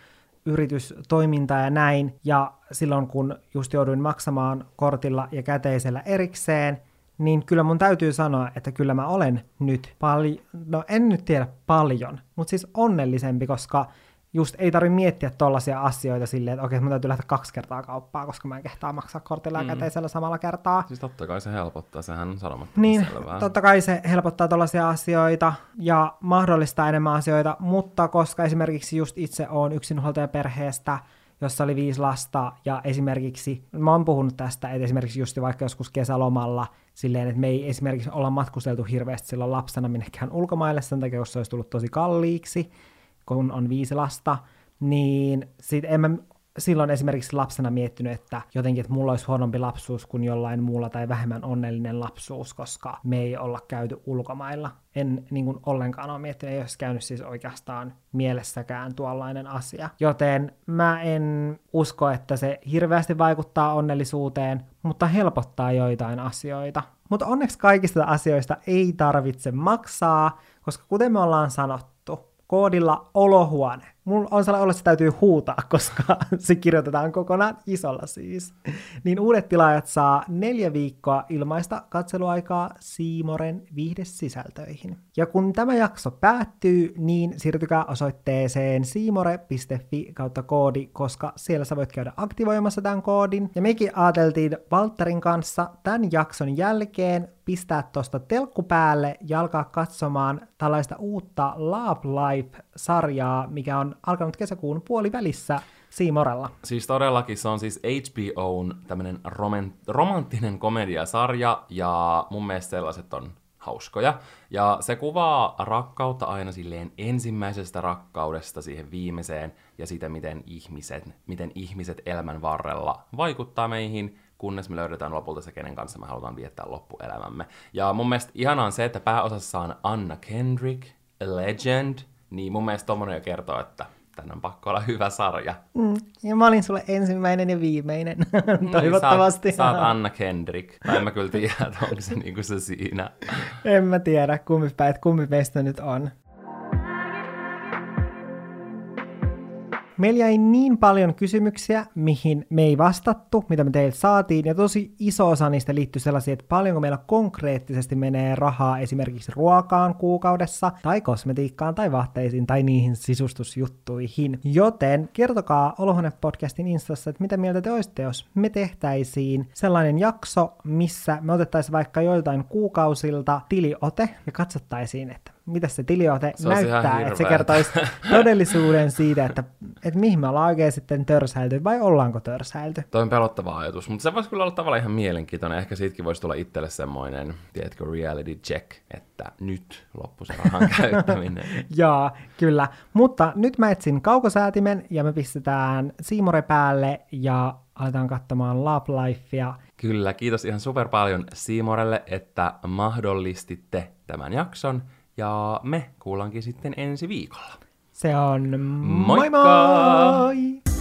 yritystoimintaa ja näin, ja silloin kun just jouduin maksamaan kortilla ja käteisellä erikseen, niin kyllä mun täytyy sanoa, että kyllä mä olen nyt paljon, no en nyt tiedä paljon, mutta siis onnellisempi, koska just ei tarvi miettiä tollaisia asioita silleen, että okei, mun täytyy lähteä kaksi kertaa kauppaa, koska mä en kehtaa maksaa kortilla ja Mm. käteisellä samalla kertaa. Siis totta kai se helpottaa, sehän on sanomatta Niin, selvää. totta kai se helpottaa tällaisia asioita ja mahdollistaa enemmän asioita, mutta koska esimerkiksi just itse on yksinhuoltajaperheestä, jossa oli viisi lasta, ja esimerkiksi, mä oon puhunut tästä, että esimerkiksi just vaikka joskus kesälomalla, silleen, että me ei esimerkiksi olla matkusteltu hirveästi silloin lapsena minnekään ulkomaille, sen takia, jos se olisi tullut tosi kalliiksi, kun on viisi lasta, niin sit en mä silloin esimerkiksi lapsena miettinyt, että jotenkin, että mulla olisi huonompi lapsuus kuin jollain muulla tai vähemmän onnellinen lapsuus, koska me ei olla käyty ulkomailla. En niin kuin ollenkaan ole miettinyt, ei olisi käynyt siis oikeastaan mielessäkään tuollainen asia. Joten mä en usko, että se hirveästi vaikuttaa onnellisuuteen, mutta helpottaa joitain asioita. Mutta onneksi kaikista asioista ei tarvitse maksaa, koska kuten me ollaan sanottu, koodilla olohuone mulla on sellainen että se täytyy huutaa, koska se kirjoitetaan kokonaan isolla siis. Niin uudet tilaajat saa neljä viikkoa ilmaista katseluaikaa Siimoren viihdesisältöihin. Ja kun tämä jakso päättyy, niin siirtykää osoitteeseen siimore.fi kautta koodi, koska siellä sä voit käydä aktivoimassa tämän koodin. Ja mekin ajateltiin Valtterin kanssa tämän jakson jälkeen pistää tuosta telkku päälle ja alkaa katsomaan tällaista uutta Love Life-sarjaa, mikä on alkanut kesäkuun puolivälissä Siimorella. Siis todellakin se on siis HBOn tämmönen roman- romanttinen komediasarja, ja mun mielestä sellaiset on hauskoja. Ja se kuvaa rakkautta aina silleen ensimmäisestä rakkaudesta siihen viimeiseen, ja siitä, miten ihmiset, miten ihmiset elämän varrella vaikuttaa meihin, kunnes me löydetään lopulta se, kenen kanssa me halutaan viettää loppuelämämme. Ja mun mielestä ihanaa on se, että pääosassa on Anna Kendrick, legend, niin mun mielestä tommonen jo kertoo, että tän on pakko olla hyvä sarja. Mm, ja mä olin sulle ensimmäinen ja viimeinen, toivottavasti. Niin, sä, oot, sä oot Anna Kendrick. Tai en mä kyllä tiedä, onko se niinku se siinä. En mä tiedä, kumpi päät, kumpi meistä nyt on. Meillä jäi niin paljon kysymyksiä, mihin me ei vastattu, mitä me teiltä saatiin, ja tosi iso osa niistä liittyy sellaisiin, että paljonko meillä konkreettisesti menee rahaa esimerkiksi ruokaan kuukaudessa, tai kosmetiikkaan, tai vaatteisiin, tai niihin sisustusjuttuihin. Joten kertokaa Olohuone-podcastin instassa, että mitä mieltä te olisitte, jos me tehtäisiin sellainen jakso, missä me otettaisiin vaikka joiltain kuukausilta tiliote, ja katsottaisiin, että mitä se tiliote se näyttää, että se kertoisi todellisuuden siitä, että, että mihin me ollaan oikein sitten törsäilty vai ollaanko törsäilty. Toi on pelottava ajatus, mutta se voisi kyllä olla tavallaan ihan mielenkiintoinen. Ehkä siitäkin voisi tulla itselle semmoinen, tiedätkö, reality check, että nyt loppu se rahan käyttäminen. Joo, kyllä. Mutta nyt mä etsin kaukosäätimen ja me pistetään Siimore päälle ja aletaan katsomaan Love Lifea. Kyllä, kiitos ihan super paljon Siimorelle, että mahdollistitte tämän jakson. Ja me kuullaankin sitten ensi viikolla. Se on moi moi! moi!